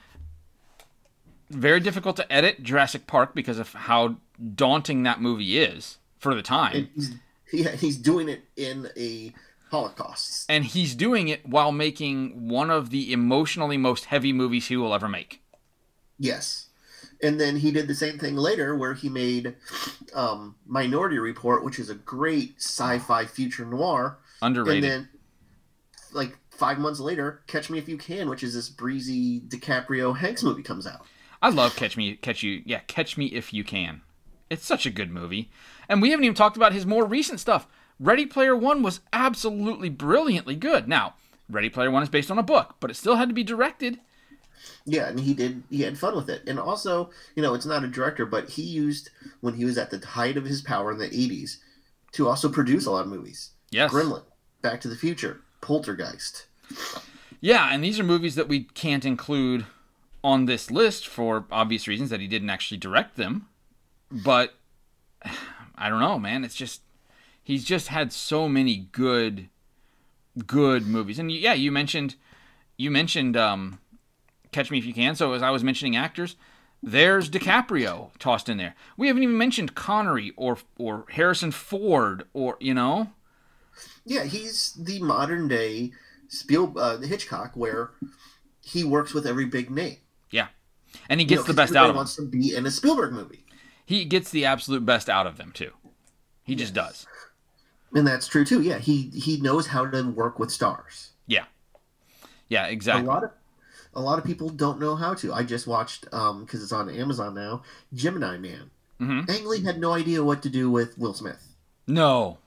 very difficult to edit Jurassic Park because of how daunting that movie is for the time. He's, he, he's doing it in a Holocaust. and he's doing it while making one of the emotionally most heavy movies he will ever make. Yes. And then he did the same thing later where he made um, Minority Report, which is a great sci fi future noir. Underrated. And then, like five months later, Catch Me If You Can, which is this breezy DiCaprio Hanks movie, comes out. I love Catch Me, Catch You, yeah, Catch Me If You Can. It's such a good movie, and we haven't even talked about his more recent stuff. Ready Player One was absolutely brilliantly good. Now, Ready Player One is based on a book, but it still had to be directed. Yeah, and he did. He had fun with it, and also, you know, it's not a director, but he used when he was at the height of his power in the '80s to also produce a lot of movies. Yes. Gremlin, Back to the Future, Poltergeist. Yeah, and these are movies that we can't include on this list for obvious reasons that he didn't actually direct them. But I don't know, man. It's just he's just had so many good good movies. And yeah, you mentioned you mentioned um Catch Me If You Can. So as I was mentioning actors, there's DiCaprio tossed in there. We haven't even mentioned Connery or or Harrison Ford or you know. Yeah, he's the modern day Spiel uh, Hitchcock, where he works with every big name. Yeah, and he gets You know, the best out of wants to be in a Spielberg movie, He gets the absolute best out of them too. He just does. And that's true too. Yeah, he he knows how to work with stars. Yeah. Yeah, exactly. A lot of a lot of people don't know how to. I just watched um because it's on Amazon now. Gemini Man. Mhm. Ang Lee had no idea what to do with Will Smith. No,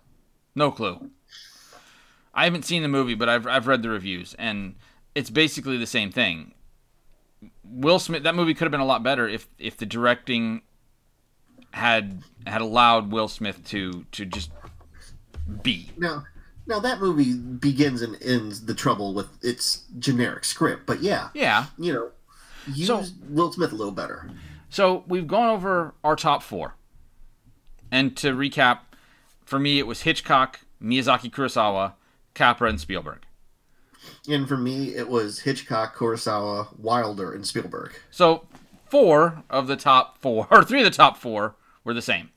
no clue. I haven't seen the movie, but I've I've read the reviews, and it's basically the same thing. Will Smith. That movie could have been a lot better if if the directing had had allowed Will Smith to to just be. Now, now that movie begins and ends the trouble with its generic script. But yeah, Yeah. you know, use So- Will Smith a little better. So we've gone over our top four, and to recap, for me it was Hitchcock, Miyazaki, Kurosawa, Capra, and Spielberg. And for me, it was Hitchcock, Kurosawa, Wilder, and Spielberg. So four of the top four, or three of the top four, were the same.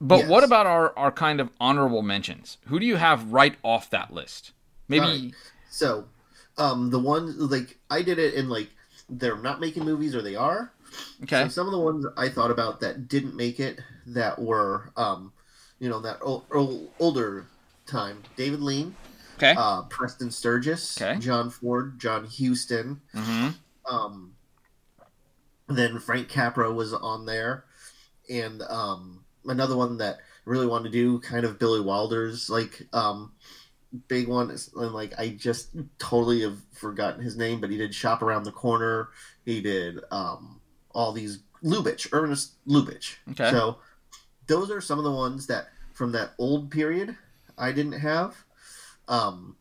But Yes. what about our, our kind of honorable mentions? Who do you have right off that list? Maybe Alright. So, um, the ones like I did it in like they're not making movies or they are. okay. So some of the ones I thought about that didn't make it that were, um, you know, that old, old, older time. David Lean, Okay. uh, Preston Sturges, Okay. John Ford, John Huston. mm-hmm. Um, then Frank Capra was on there, and um, another one that I really wanted to do, kind of Billy Wilder's like um, big one. And like I just totally have forgotten his name, but he did Shop Around the Corner. He did um, all these Lubitsch, Ernest Lubitsch. Okay. So those are some of the ones that from that old period I didn't have. Um,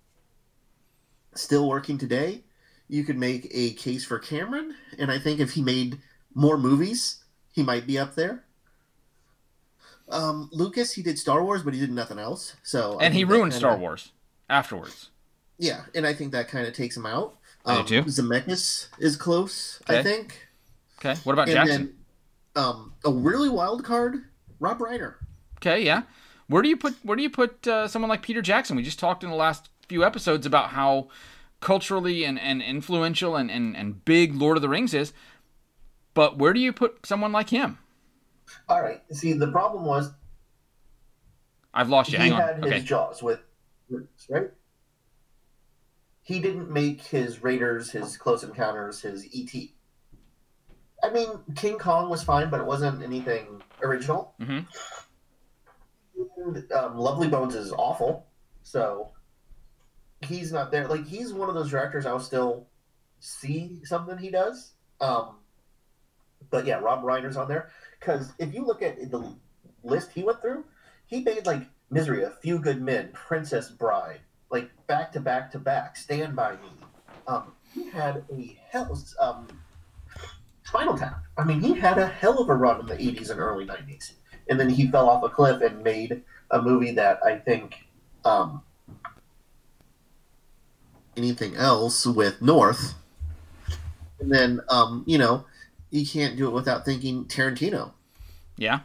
still working today, you could make a case for Cameron, and I think if he made more movies, he might be up there. Um, Lucas, he did Star Wars, but he did nothing else. So I And he ruined kinda- Star Wars afterwards. Yeah, and I think that kind of takes him out. I Um, do too. Zemeckis is close, I think. Okay. What about And Jackson? then um, a really wild card, Rob Reiner. Okay. Yeah. Where do you put Where do you put uh, someone like Peter Jackson? We just talked in the last few episodes about how culturally and, and influential and, and, and big Lord of the Rings is. But where do you put someone like him? All right. See, the problem was I've lost you. he Hang on. had his Okay. Jaws with right. He didn't make his Raiders, his Close Encounters, his ET. I mean, King Kong was fine, but it wasn't anything original. Mhm. And, Um, Lovely Bones is awful, so he's not there. Like he's one of those directors I'll still see something he does. Um, but yeah, Rob Reiner's on there because if you look at the list he went through, he made like Misery, A Few Good Men, Princess Bride, like back to back to back, Stand by Me. Um, he had a hell um, Spinal Tap. I mean, he had a hell of a run in the '80s and early '90s, and then he fell off a cliff and made a movie that I think um, anything else with North. And then, um, you know, you can't do it without thinking Tarantino. Yeah.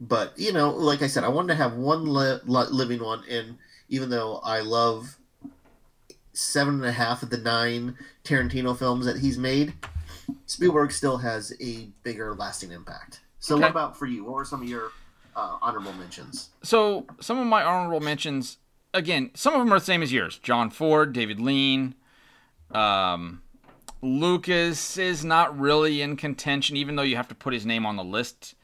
But you know, like I said, I wanted to have one li- li- living one, and even though I love seven and a half of the nine Tarantino films that he's made, Spielberg still has a bigger, lasting impact. So, Okay. what about for you? What were some of your uh, honorable mentions? So some of my honorable mentions, again, some of them are the same as yours. John Ford, David Lean, um, Lucas is not really in contention, even though you have to put his name on the list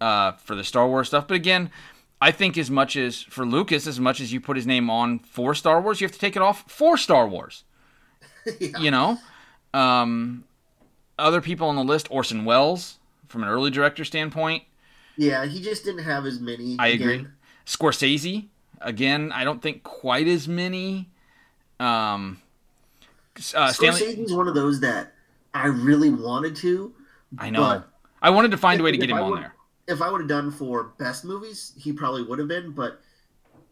uh, for the Star Wars stuff. But again, I think as much as for Lucas, as much as you put his name on for Star Wars, you have to take it off for Star Wars. yeah. You know, um, other people on the list: Orson Welles, from an early director standpoint. Yeah, he just didn't have as many. I agree. Scorsese, again, I don't think quite as many. Um, uh, Stanley, Scorsese's one of those that I really wanted to. I know. I wanted to find a way to get him I on would- there. If I would have done for best movies, he probably would have been, but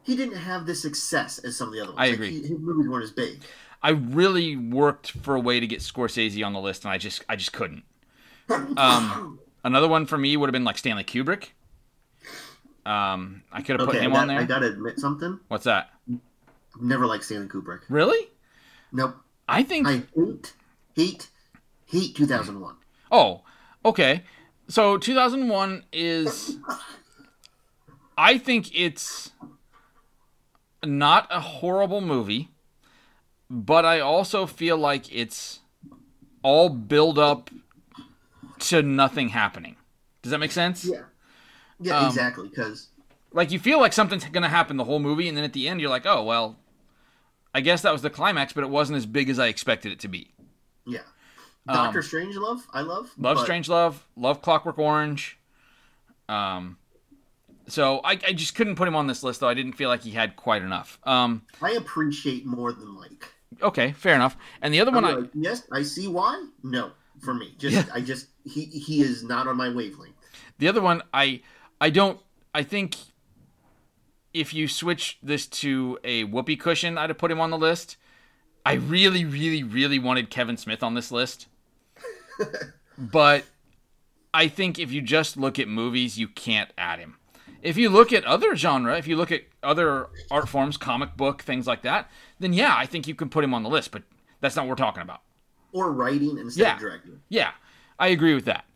he didn't have the success as some of the other ones. I Like, agree. he- his movies weren't as big. I really worked for a way to get Scorsese on the list, and I just, I just couldn't. Um, another one for me would have been like Stanley Kubrick. Um, I could have put okay, I, him got, on there. I gotta admit something. What's that? Never liked Stanley Kubrick. Really? Nope. I think. I hate, hate, hate 2001. Oh, okay. So 2001 is. I think it's not a horrible movie, but I also feel like it's all build up to nothing happening. Does that make sense? Yeah. Yeah, Um, exactly. Because Like you feel like something's going to happen the whole movie, and then at the end you're like, oh well, I guess that was the climax, but it wasn't as big as I expected it to be. yeah, Um, Doctor Strange love I love. Love but Strange Love, love Clockwork Orange. Um, so I, I just couldn't put him on this list though. I didn't feel like he had quite enough. Um, I appreciate more than like. okay, fair enough. And the other I'm one, I yes, I see why. No, for me, just Yeah. I just he he is not on my wavelength. the other one, I I don't. I think if you switch this to a whoopee cushion, I'd have put him on the list. I really, really, really wanted Kevin Smith on this list, but I think if you just look at movies, you can't add him. If you look at other genre, if you look at other art forms, comic book, things like that, then yeah, I think you can put him on the list, but that's not what we're talking about. Or writing instead Yeah. of directing. Yeah, I agree with that.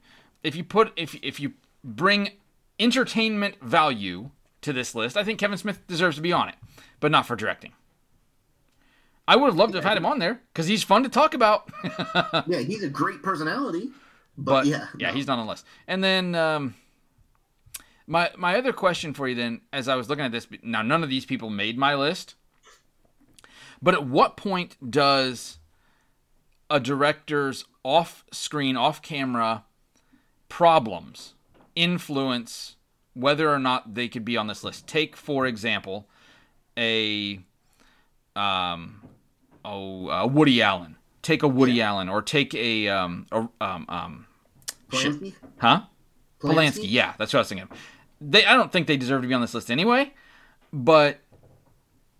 If you put if if you bring entertainment value to this list, I think Kevin Smith deserves to be on it, but not for directing. I would have loved to have had him on there because he's fun to talk about. Yeah, he's a great personality. But, but yeah, yeah, no. he's not on the list. And then um, my my other question for you then, as I was looking at this, now none of these people made my list, but at what point does a director's off-screen, off-camera problems influence whether or not they could be on this list? Take for example, a um, oh uh, Woody Allen. Take a Woody Allen, or take a um, a, um, um. Polanski? Huh? Polanski. Yeah, that's what I was thinking. They, I don't think they deserve to be on this list anyway. But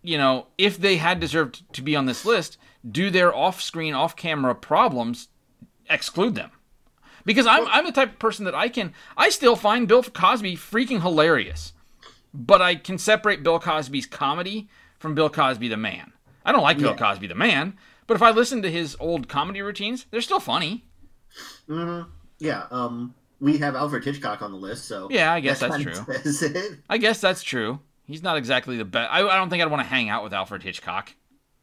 you know, if they had deserved to be on this list, do their off-screen, off-camera problems exclude them? Because I'm I'm the type of person that I can I still find Bill Cosby freaking hilarious, but I can separate Bill Cosby's comedy from Bill Cosby the man. I don't like Bill Cosby the man, but if I listen to his old comedy routines, they're still funny. hmm Yeah, um, we have Alfred Hitchcock on the list, so Yeah, I guess that that's true. I guess that's true. He's not exactly the best. I, I don't think I'd want to hang out with Alfred Hitchcock.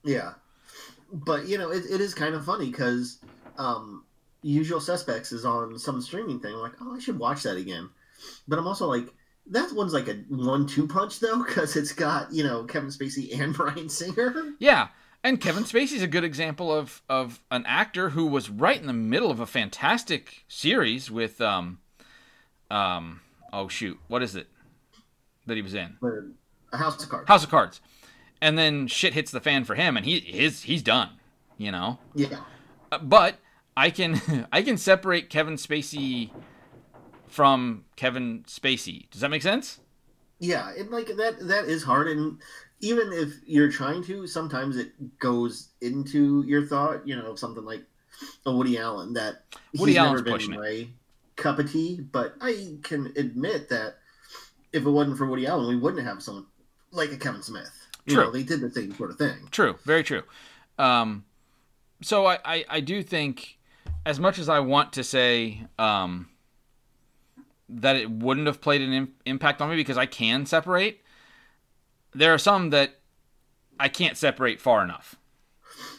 Yeah, but you know, it, it is kind of funny because um, Usual Suspects is on some streaming thing. I'm like, oh, I should watch that again. But I'm also like, that one's like a one-two punch though, because it's got you know Kevin Spacey and Bryan Singer. Yeah, and Kevin Spacey's a good example of of an actor who was right in the middle of a fantastic series with um um oh shoot, what is it that he was in? A House of Cards. House of Cards. And then shit hits the fan for him and he his he's done, you know. Yeah, Uh, But I can I can separate Kevin Spacey from Kevin Spacey. Does that make sense? yeah, and like that that is hard, and even if you're trying to, sometimes it goes into your thought. You know, something like a Woody Allen that Woody he's Allen's never been pushing it. my cup of tea. But I can admit that if it wasn't for Woody Allen, we wouldn't have someone like a Kevin Smith. You True. know, they did the same sort of thing. True, very true. Um, so I, I, I do think, as much as I want to say um, that it wouldn't have played an Im- impact on me because I can separate, there are some that I can't separate far enough.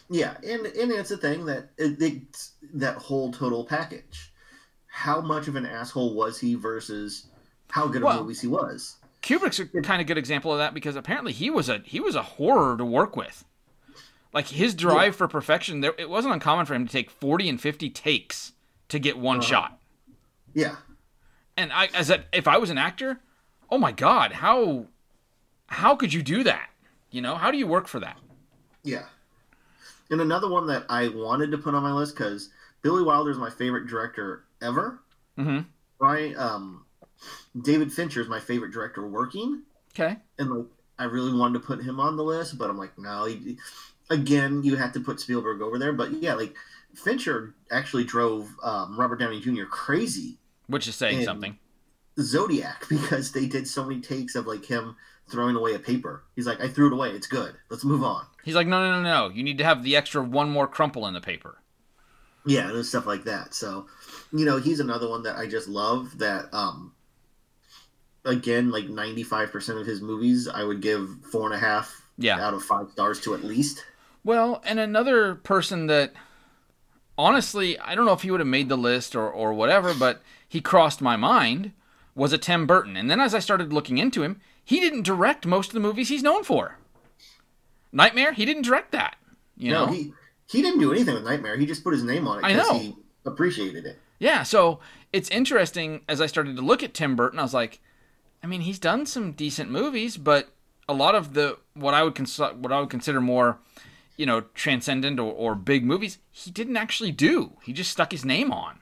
Yeah, and and it's a thing that it, that whole total package. How much of an asshole was he versus how good Well, of movies he was? Kubrick's a kind of good example of that because apparently he was a he was a horror to work with. Like his drive for perfection, there it wasn't uncommon for him to take 40 and 50 takes to get one Uh-huh. shot. Yeah. And I as a, if I was an actor, oh my god, how how could you do that? You know, how do you work for that? Yeah. And another one that I wanted to put on my list because Billy Wilder is my favorite director ever. Mhm. Right? Um, David Fincher is my favorite director working, Okay. and like I really wanted to put him on the list, but I'm like, no. He, again, you have to put Spielberg over there, but yeah, like Fincher actually drove um, Robert Downey Jr. crazy Which is saying something. Zodiac because they did so many takes of like him throwing away a paper. He's like, I threw it away. It's good. Let's move on. He's like, no, no, no, no. You need to have the extra one more crumple in the paper. Yeah, and stuff like that. So, you know, he's another one that I just love. That, um, again, like ninety five percent of his movies, I would give four and a half Yeah. out of five stars to at least. Well, and another person that honestly, I don't know if he would have made the list or, or whatever, but he crossed my mind was a Tim Burton. And then as I started looking into him, he didn't direct most of the movies he's known for. Nightmare, he didn't direct that. You no, know? he he didn't do anything with Nightmare. He just put his name on it because he appreciated it. Yeah, so it's interesting as I started to look at Tim Burton, I was like, I mean, he's done some decent movies, but a lot of the what I would cons- what I would consider more, you know, transcendent or, or big movies, he didn't actually do. He just stuck his name on,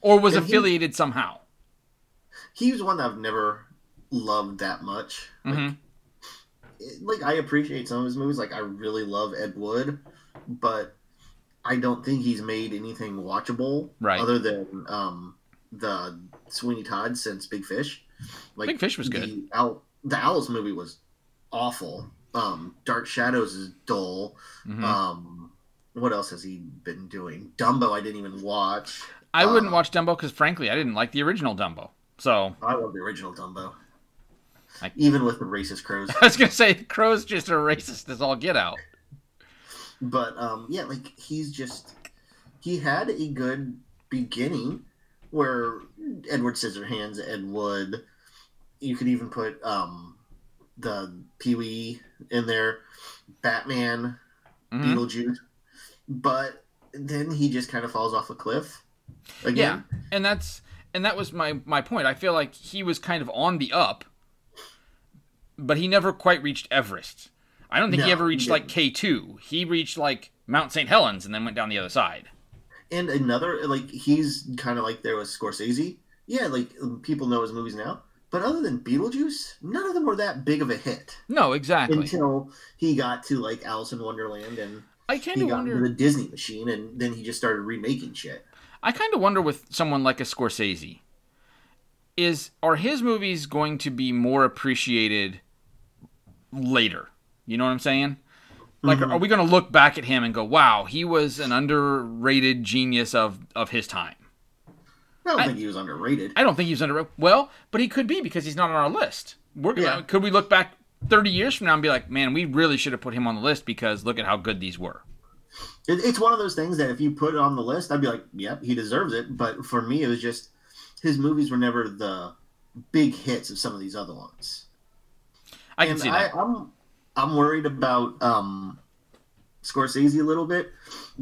or was And he- affiliated somehow. He was one that I've never loved that much. Like, Mhm. it- like I appreciate some of his movies. Like I really love Ed Wood, but I don't think he's made anything watchable Right. other than um, the Sweeney Todd since Big Fish. Like Big Fish was good. The, Al- the Owls movie was awful. Um, Dark Shadows is dull. Mhm. Um, what else has he been doing? Dumbo, I didn't even watch. I wouldn't uh, watch Dumbo because, frankly, I didn't like the original Dumbo. So I love the original Dumbo. I- Even with the racist crows. I was gonna say, Crow's just a racist as all get out. but um, yeah, like he's just he had a good beginning where Edward Scissorhands, Ed Wood. You could even put um, the Pee Wee in there, Batman, Mhm. Beetlejuice, but then he just kind of falls off a cliff. Again. Yeah, and that's and that was my my point. I feel like he was kind of on the up, but he never quite reached Everest. I don't think he No, ever he reached like K two. He reached like Mount St. Helens and then went down the other side. And another, like, he's kind of like there was Scorsese. Yeah, like, people know his movies now. But other than Beetlejuice, none of them were that big of a hit No, exactly. until he got to, like, Alice in Wonderland and I kind of wonder. the Disney machine and then he just started remaking shit. I kind of wonder with someone like a Scorsese, is are his movies going to be more appreciated later? You know what I'm saying? Like, Mhm. are we going to look back at him and go, "Wow, he was an underrated genius of of his time"? I don't I- think he was underrated. I don't think he was under. Well, but he could be because he's not on our list. We're, Yeah. Could we look back 30 years from now and be like, "Man, we really should have put him on the list because look at how good these were." It, it's one of those things that if you put it on the list, I'd be like, yep, he deserves it. But for me, it was just his movies were never the big hits of some of these other ones. I can and see that. I, I'm I'm worried about um, Scorsese a little bit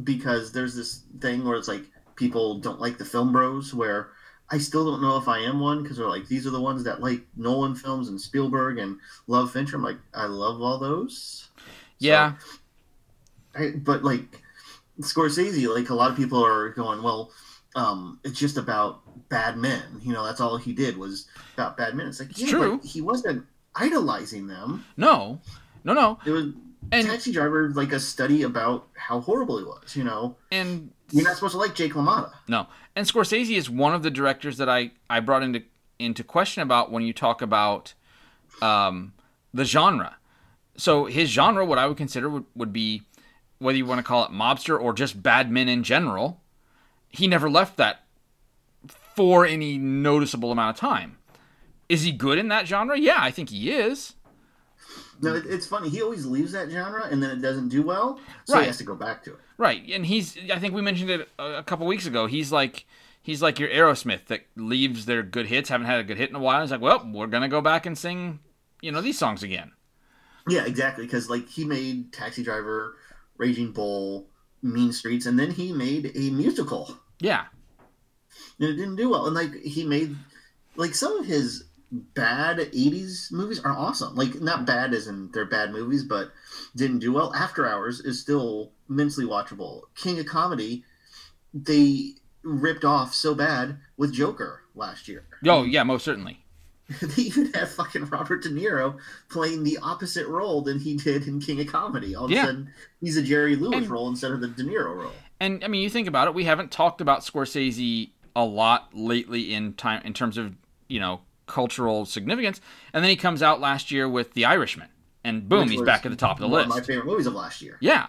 because there's this thing where it's like people don't like the film bros. Where I still don't know if I am one because they're like these are the ones that like Nolan films and Spielberg and love Fincher. I'm like I love all those. So, yeah, I, but like Scorsese, like a lot of people are going, well, um, it's just about bad men. You know, that's all he did was about bad men. It's like, yeah, true. but he wasn't idolizing them. no, no, no, It was and Taxi Driver, like a study about how horrible he was. You know, and you're not supposed to like Jake LaMotta. No, and Scorsese is one of the directors that I I brought into into question about when you talk about um, the genre. So his genre, what I would consider would, would be whether you want to call it mobster or just bad men in general. He never left that for any noticeable amount of time. Is he good in that genre? Yeah, I think he is. No, it, it's funny. He always leaves that genre, and then it doesn't do well, so Right. he has to go back to it. Right, and he's I think we mentioned it a, a couple weeks ago. He's like he's like your Aerosmith that leaves their good hits, haven't had a good hit in a while. He's like, well, we're gonna go back and sing, you know, these songs again. Yeah, exactly. Because like he made Taxi Driver Raging Bull, Mean Streets, and then he made a musical. Yeah. And it didn't do well. And like he made like some of his bad 80s movies are awesome. Like not bad as in they're bad movies, but didn't do well. After Hours is still immensely watchable. King of Comedy, they ripped off so bad with Joker last year. Oh yeah, most certainly. they even have fucking Robert De Niro playing the opposite role than he did in King of Comedy. All of Yeah. a sudden, he's a Jerry Lewis And- role instead of the De Niro role. And I mean, you think about it, we haven't talked about Scorsese a lot lately in time in terms of you know cultural significance. And then he comes out last year with The Irishman, and boom, which he's back at the top of the one list. my favorite movies of last year. Yeah.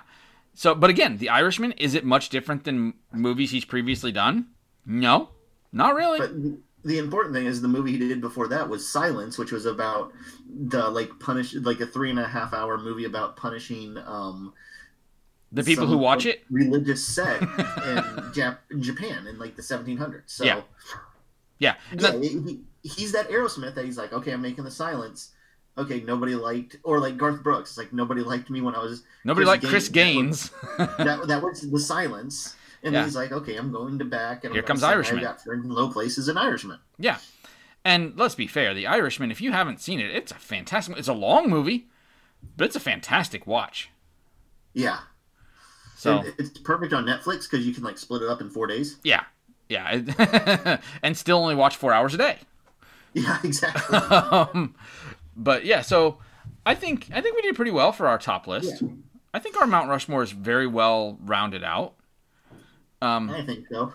So, but again, The Irishman is it much different than movies he's previously done? No, not really. But the important thing is the movie he did before that was Silence, which was about the like punish like a three and a half hour movie about punishing um the people who watch like, it, religious sect in Jap- Japan in like the 1700s. So Yeah. yeah. Yeah, he, he's that Aerosmith that he's like, okay, I'm making the Silence. Okay, nobody liked, or like Garth Brooks. It's like nobody liked me when I was nobody Chris liked Chris Gaines. Gaines. that. That was the Silence, and Yeah. he's like, okay, I'm going to back. And Here comes Irishman. I got in low places in Irishman. yeah. And let's be fair, The Irishman, if you haven't seen it, it's a fantastic. It's a long movie, but it's a fantastic watch. Yeah, So And it's perfect on Netflix because you can like split it up in four days. yeah, yeah, and still only watch four hours a day. Yeah, exactly. um, but yeah, so I think I think we did pretty well for our top list. Yeah. I think our Mount Rushmore is very well rounded out. Um, I think so.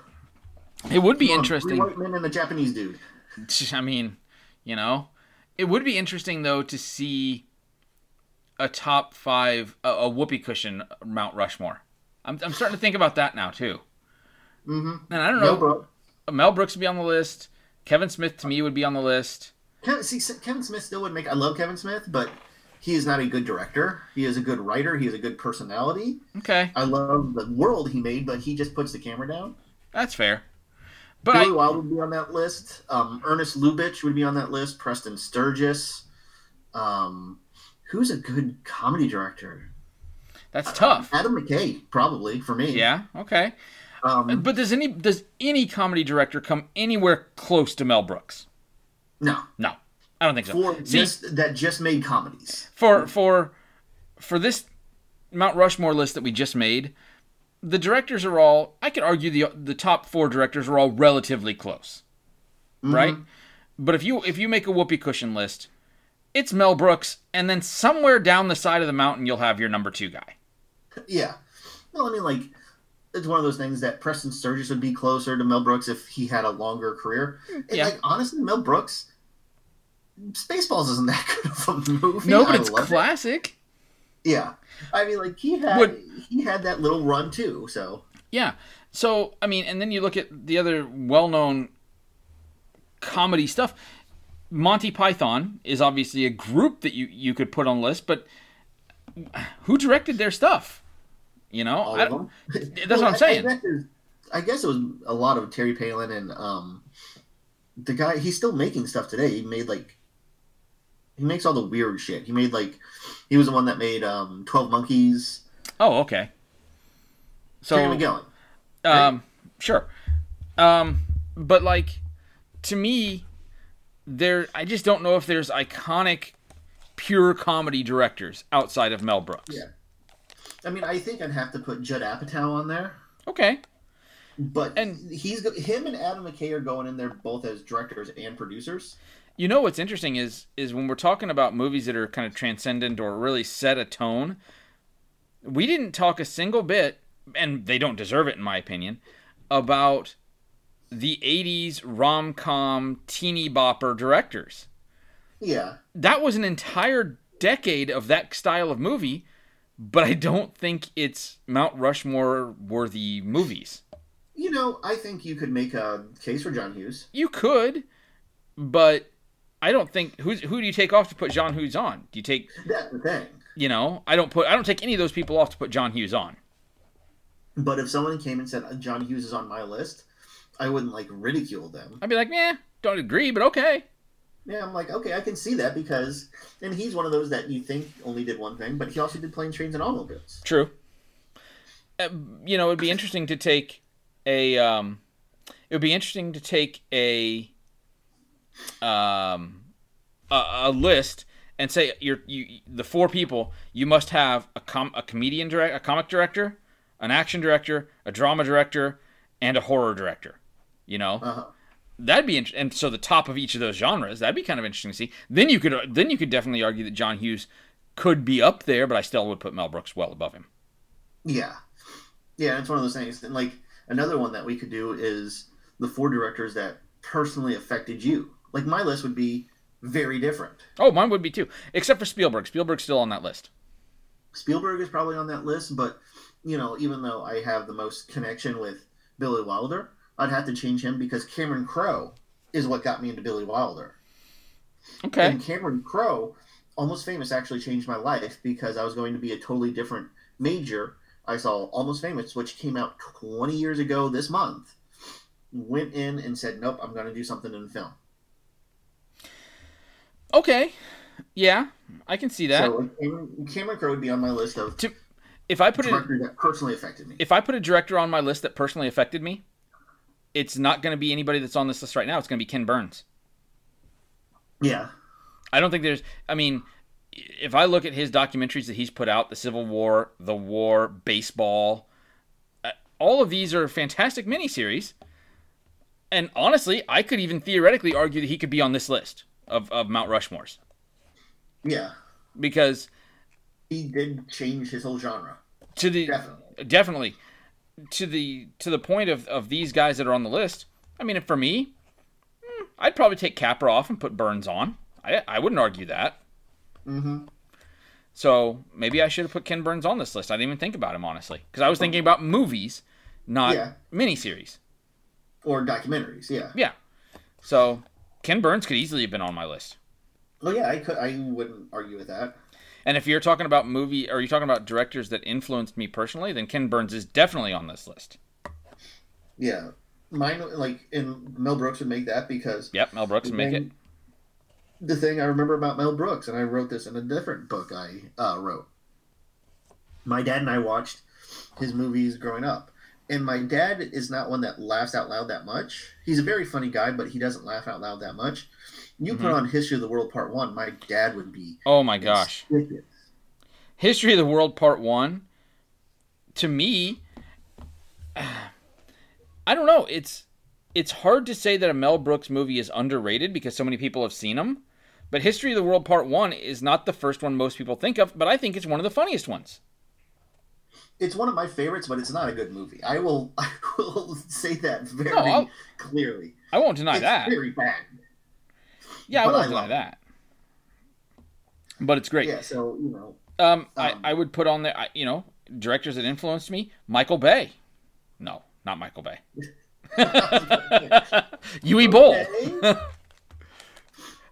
it would be on, interesting. Three white men and a Japanese dude. I mean, you know, it would be interesting though to see a top five, a, a whoopee cushion Mount Rushmore. I'm, I'm starting to think about that now too. Mm-hmm. And I don't No, know, bro. Mel Brooks would be on the list. Kevin Smith to me would be on the list. Kevin, see, Kevin Smith still would make. I love Kevin Smith, but he is not a good director. He is a good writer. He has a good personality. Okay, I love the world he made, but he just puts the camera down. that's fair. But Billy I, Wilder would be on that list. Um, Ernest Lubitsch would be on that list. Preston Sturges. Um, who's a good comedy director? that's tough. Adam McKay, probably for me. Yeah. Okay. Um, But does any does any comedy director come anywhere close to Mel Brooks? no, No, I don't think so. for See, just that just made comedies. for for for this Mount Rushmore list that we just made, the directors are all. I could argue the the top four directors are all relatively close, Mhm. right? But if you if you make a whoopee cushion list, it's Mel Brooks, and then somewhere down the side of the mountain you'll have your number two guy. Yeah. Well, I mean like it's one of those things that Preston Sturges would be closer to Mel Brooks if he had a longer career. Hmm, and Yeah. like honestly, Mel Brooks Spaceballs isn't that good of a movie. No, but I it's love it. classic. Yeah. I mean like he had Would- he had that little run too, so Yeah. So I mean, and then you look at the other well-known comedy stuff. Monty Python is obviously a group that you you could put on the list, but who directed their stuff? You know, all I- of them. that's what I'm saying. I, guess I guess it was a lot of Terry Palin and um the guy he's still making stuff today. He made like he makes all the weird shit. He made like he was the one that made um Twelve Monkeys. oh, okay. So Terry McGillen. Um, sure. Um, but like, to me, there, I just don't know if there's iconic, pure comedy directors outside of Mel Brooks. Yeah. I mean, I think I'd have to put Judd Apatow on there, Okay. but And- he's him and Adam McKay are going in there both as directors and producers. You know what's interesting is is when we're talking about movies that are kind of transcendent or really set a tone. We didn't talk a single bit, and they don't deserve it in my opinion, about the '80s rom com teeny bopper directors. Yeah, that was an entire decade of that style of movie, but I don't think it's Mount Rushmore worthy movies. you know, I think you could make a case for John Hughes. You could, but I don't think who's who do you take off to put John Hughes on? Do you take That's the thing. you know I don't put I don't take any of those people off to put John Hughes on. But if someone came and said John Hughes is on my list, I wouldn't like ridicule them. I'd be like, yeah, don't agree, but okay. Yeah, I'm like, okay, I can see that because, and he's one of those that you think only did one thing, but he also did planes, trains, and automobiles. True. uh, you know, it'd be interesting to take a um, it would be interesting to take a um a, a list and say you're you the four people you must have a com a comedian direct a comic director, an action director, a drama director, and a horror director. You know, Uh-huh. That'd be int- and so the top of each of those genres that'd be kind of interesting to see. Then you could then you could definitely argue that John Hughes could be up there, but I still would put Mel Brooks well above him. Yeah, yeah, it's one of those things. And like another one that we could do is the four directors that personally affected you. Like my list would be very different. Oh, mine would be too, except for Spielberg. Spielberg's still on that list. Spielberg is probably on that list, but you know, even though I have the most connection with Billy Wilder, I'd have to change him because Cameron Crowe is what got me into Billy Wilder. Okay. And Cameron Crowe, Almost Famous, actually changed my life because I was going to be a totally different major. I saw Almost Famous, which came out 20 years ago this month. Went in and said, "Nope, I'm going to do something in film." Okay. Yeah, I can see that. So Cameron, Cameron Crowe would be on my list of To- if I put a director that personally affected me. if I put a director on my list that personally affected me, it's not going to be anybody that's on this list right now. It's going to be Ken Burns. Yeah, I don't think there's. I mean, if I look at his documentaries that he's put out, the Civil War, the War, baseball, uh, all of these are fantastic miniseries. And honestly, I could even theoretically argue that he could be on this list of, of Mount Rushmores yeah, because he did change his whole genre. to the Definitely. definitely to the to the point of, of these guys that are on the list. I mean, for me, hmm, I'd probably take Capra off and put Burns on. I I wouldn't argue that. Mm-hmm. So maybe I should have put Ken Burns on this list. I didn't even think about him honestly because I was thinking about movies, not Yeah. miniseries. Or documentaries. Yeah. Yeah. So Ken Burns could easily have been on my list. Well, yeah, I could. I wouldn't argue with that. And if you're talking about movie, are you're talking about directors that influenced me personally, then Ken Burns is definitely on this list. Yeah, mine like and Mel Brooks would make that because Yep, Mel Brooks would make it. The thing I remember about Mel Brooks, and I wrote this in a different book I uh, wrote. My dad and I watched his movies growing up, and my dad is not one that laughs out loud that much. He's a very funny guy, but he doesn't laugh out loud that much. You put Mhm. on History of the World Part One, my dad would be. Oh my gosh. ecstatic. History of the World Part 1 to me I don't know, it's it's hard to say that a Mel Brooks movie is underrated because so many people have seen them. But History of the World Part 1 is not the first one most people think of, but I think it's one of the funniest ones. It's one of my favorites, but it's not a good movie. I will, I will say that very No, clearly. I won't deny it's that. very bad. Yeah, I won't deny that. But it's great. Yeah, so you know, Um, I, Um, I would put on there, I- you know, directors that influenced me. Michael Bay. No, not Michael Bay. Uwe. Okay.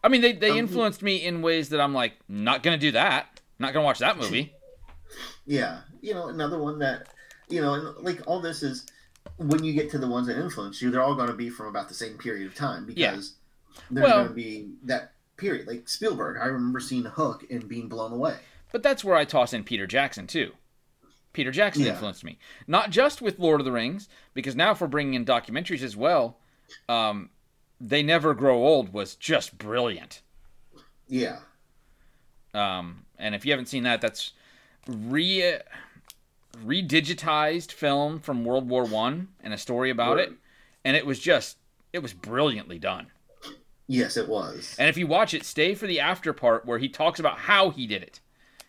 I mean, they, they Um, influenced me in ways that I'm like, not gonna do that. Not gonna watch that movie. Yeah, you know, another one that, you know, and like all this is when you get to the ones that influence you, they're all going to be from about the same period of time because there's Well- going to be that period. Like Spielberg, I remember seeing Hook and being blown away. But that's where I toss in Peter Jackson too. Peter Jackson Yeah. influenced me, not just with Lord of the Rings, because now if we're bringing in documentaries as well, um, they never grow old was just brilliant. Yeah, Um, and if you haven't seen that, that's re redigitized film from World War One and a story about it, and it was just it was brilliantly done. Yes, it was. And if you watch it, stay for the after part where he talks about how he did it.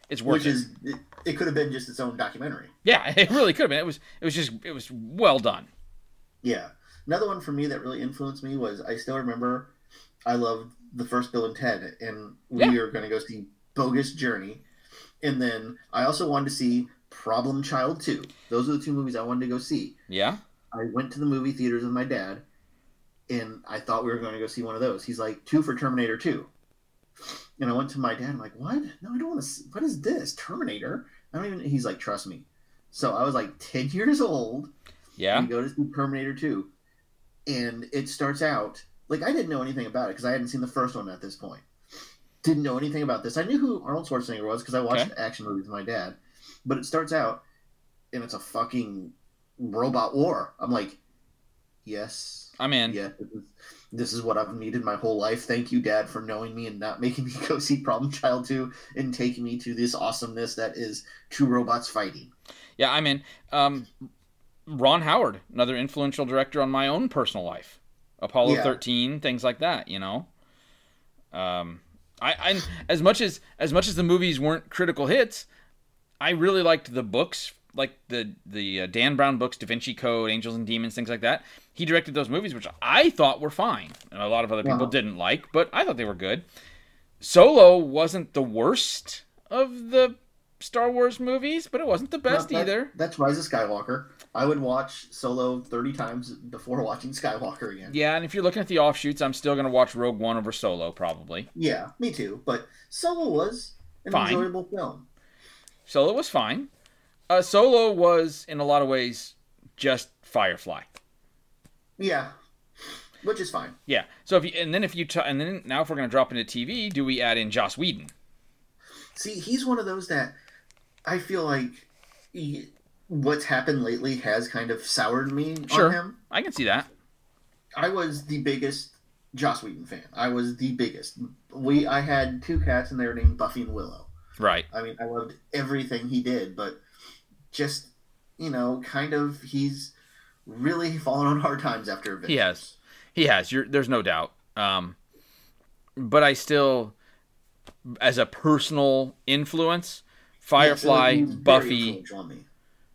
It's worth Which it. is, it, it could have been just its own documentary. yeah, it really could have been. It was it was just it was well done. Yeah. Another one for me that really influenced me was I still remember I loved the first Bill and Ted, and we Yeah. were going to go see Bogus Journey. And then I also wanted to see Problem Child 2. Those are the two movies I wanted to go see. Yeah. I went to the movie theaters with my dad, and I thought we were going to go see one of those. He's like, two for Terminator 2. And I went to my dad. I'm like, what? No, I don't want to. See, what is this? Terminator? I don't even. He's like, trust me. So I was like 10 years old. Yeah. We go to see Terminator 2, and it starts out like I didn't know anything about it because I hadn't seen the first one at this point. Didn't know anything about this. I knew who Arnold Schwarzenegger was because I watched Okay. action movies with my dad. But it starts out, and it's a fucking robot war. I'm like, yes, I'm in. yeah, this is, this is what I've needed my whole life. Thank you, Dad, for knowing me and not making me go see Problem Child 2 and taking me to this awesomeness that is two robots fighting. Yeah, I'm in. Um, Ron Howard, another influential director on my own personal life, Apollo Yeah. 13, things like that. You know, um, I, I as much as as much as the movies weren't critical hits, I really liked the books, like the the uh, Dan Brown books, Da Vinci Code, Angels and Demons, things like that. He directed those movies, which I thought were fine, and a lot of other people Uh-huh. didn't like, but I thought they were good. Solo wasn't the worst of the Star Wars movies, but it wasn't the best That- either. That's Rise of Skywalker. I would watch Solo 30 times before watching Skywalker again. Yeah, and if you're looking at the offshoots, I'm still gonna watch Rogue One over Solo probably. Yeah, me too. But Solo was an Fine. enjoyable film. Solo was fine. Uh, Solo was in a lot of ways just Firefly. Yeah, which is fine. Yeah. So if you and then if you t- and then now if we're gonna drop into TV, do we add in Joss Whedon? See, he's one of those that I feel like he, what's happened lately has kind of soured me Sure. on him. I can see that. I was the biggest Joss Whedon fan. I was the biggest. We I had two cats and they were named Buffy and Willow. Right. I mean, I loved everything he did, but just you know, kind of he's really fallen on hard times after Avengers. He has. He has. You're, there's no doubt. Um, but I still, as a personal influence, Firefly, Yeah, so he was very Buffy. influential on me.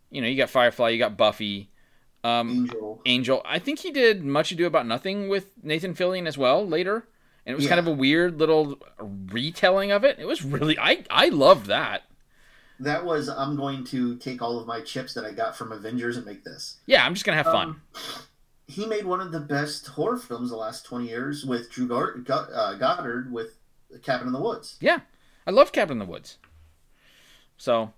You know, you got Firefly, you got Buffy. Um, Angel. Angel. I think he did Much Ado About Nothing with Nathan Fillion as well later, and it was kind of a weird little retelling of it. It was really I I loved that. That was I'm going to take all of my chips that I got from Avengers and make this. Yeah, I'm just gonna have fun. Um, he made one of the best horror films the last 20 years with Drew Gar- Go- uh, Goddard with Cabin in the Woods. yeah, I love Cabin in the Woods. So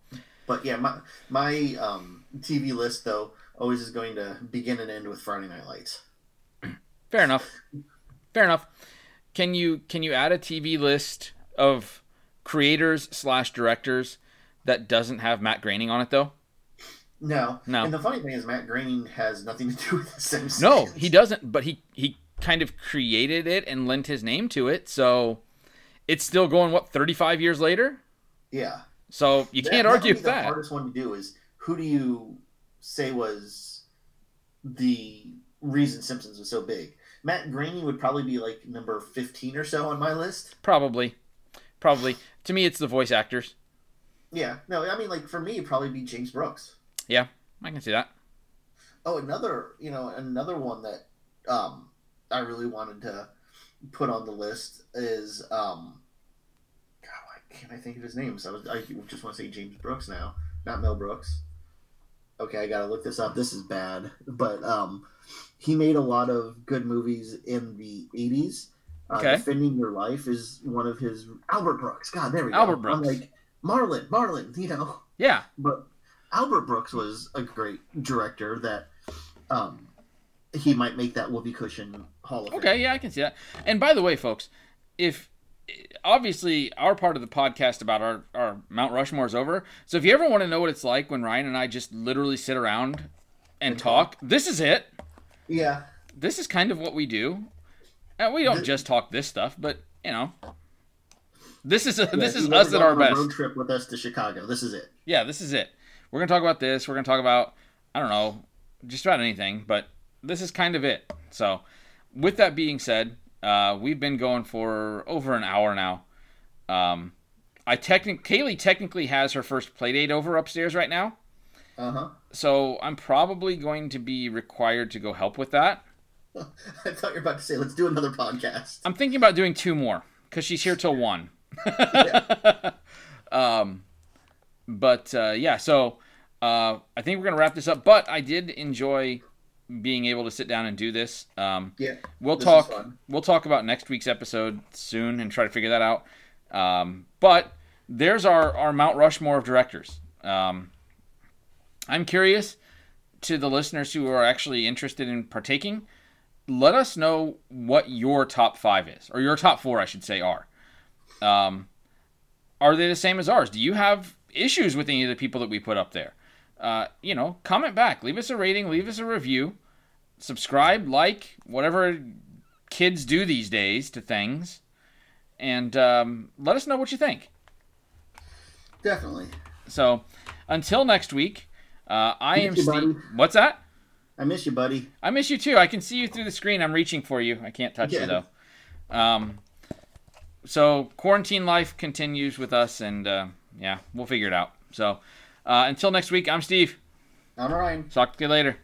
But yeah, my my um, TV list though always is going to begin and end with Friday Night Lights. fair enough. Fair enough. Can you can you add a TV list of creators slash directors that doesn't have Matt Groening on it though? No, No. And the funny thing is, Matt Groening has nothing to do with the Simpsons. No, he doesn't. But he he kind of created it and lent his name to it. So it's still going what 35 years later. Yeah, So you That- can't argue with the that. hardest one to do is who do you say was the reason Simpsons was so big? Matt Groening would probably be like number 15 or so on my list. Probably, probably. To me, it's the voice actors. Yeah, no, I mean, like for me, it'd probably be James Brooks. Yeah, I can see that. Oh, another, you know, another one that um, I really wanted to put on the list is, um, God, why can't I think of his name? So I, was, I just want to say James Brooks now, not Mel Brooks. Okay, I gotta look this up. This is bad, but um, he made a lot of good movies in the '80s. Uh, Okay. Defending Your Life is one of his Albert Brooks. God, there we go. Albert I'm Brooks. like Marlin, Marlin, you know. Yeah, But Albert Brooks was a great director that um, he might make that whoopee cushion Hall of Fame. Okay, yeah, I can see that. And by the way, folks, if obviously our part of the podcast about our, our Mount Rushmore is over, so if you ever want to know what it's like when Ryan and I just literally sit around and talk, this is it. Yeah. This is kind of what we do. And we don't just talk this stuff, but you know, this is a, this is us at our best. Road trip with us to Chicago. This is it. Yeah, this is it. We're gonna talk about this. We're gonna talk about I don't know, just about anything. But this is kind of it. So, with that being said, uh, we've been going for over an hour now. Um, I technic Kaylee technically has her first play date over upstairs right now, Uh huh. so I'm probably going to be required to go help with that. I thought you were about to say, let's do another podcast. I'm thinking about doing two more because she's here till one. um, but uh, yeah, so uh, I think we're gonna wrap this up. But I did enjoy being able to sit down and do this. Um, Yeah. we'll talk. We'll talk about next week's episode soon and try to figure that out. Um, but there's our our Mount Rushmore of directors. Um, I'm curious to the listeners who are actually interested in partaking. Let us know what your top five is, or your top four, I should say, are. Um, are they the same as ours? Do you have issues with any of the people that we put up there? uh, you know, comment back, leave us a rating, leave us a review, subscribe, like, whatever kids do these days to things, and um, let us know what you think. Definitely. So, until next week, uh, I am you, Steve. buddy. What's that? I miss you, buddy. I miss you too. I can see you through the screen. I'm reaching for you. I can't touch you though. Um, so quarantine life continues with us, and uh, yeah, we'll figure it out. So uh, until next week, I'm Steve. I'm Ryan. Talk to you later.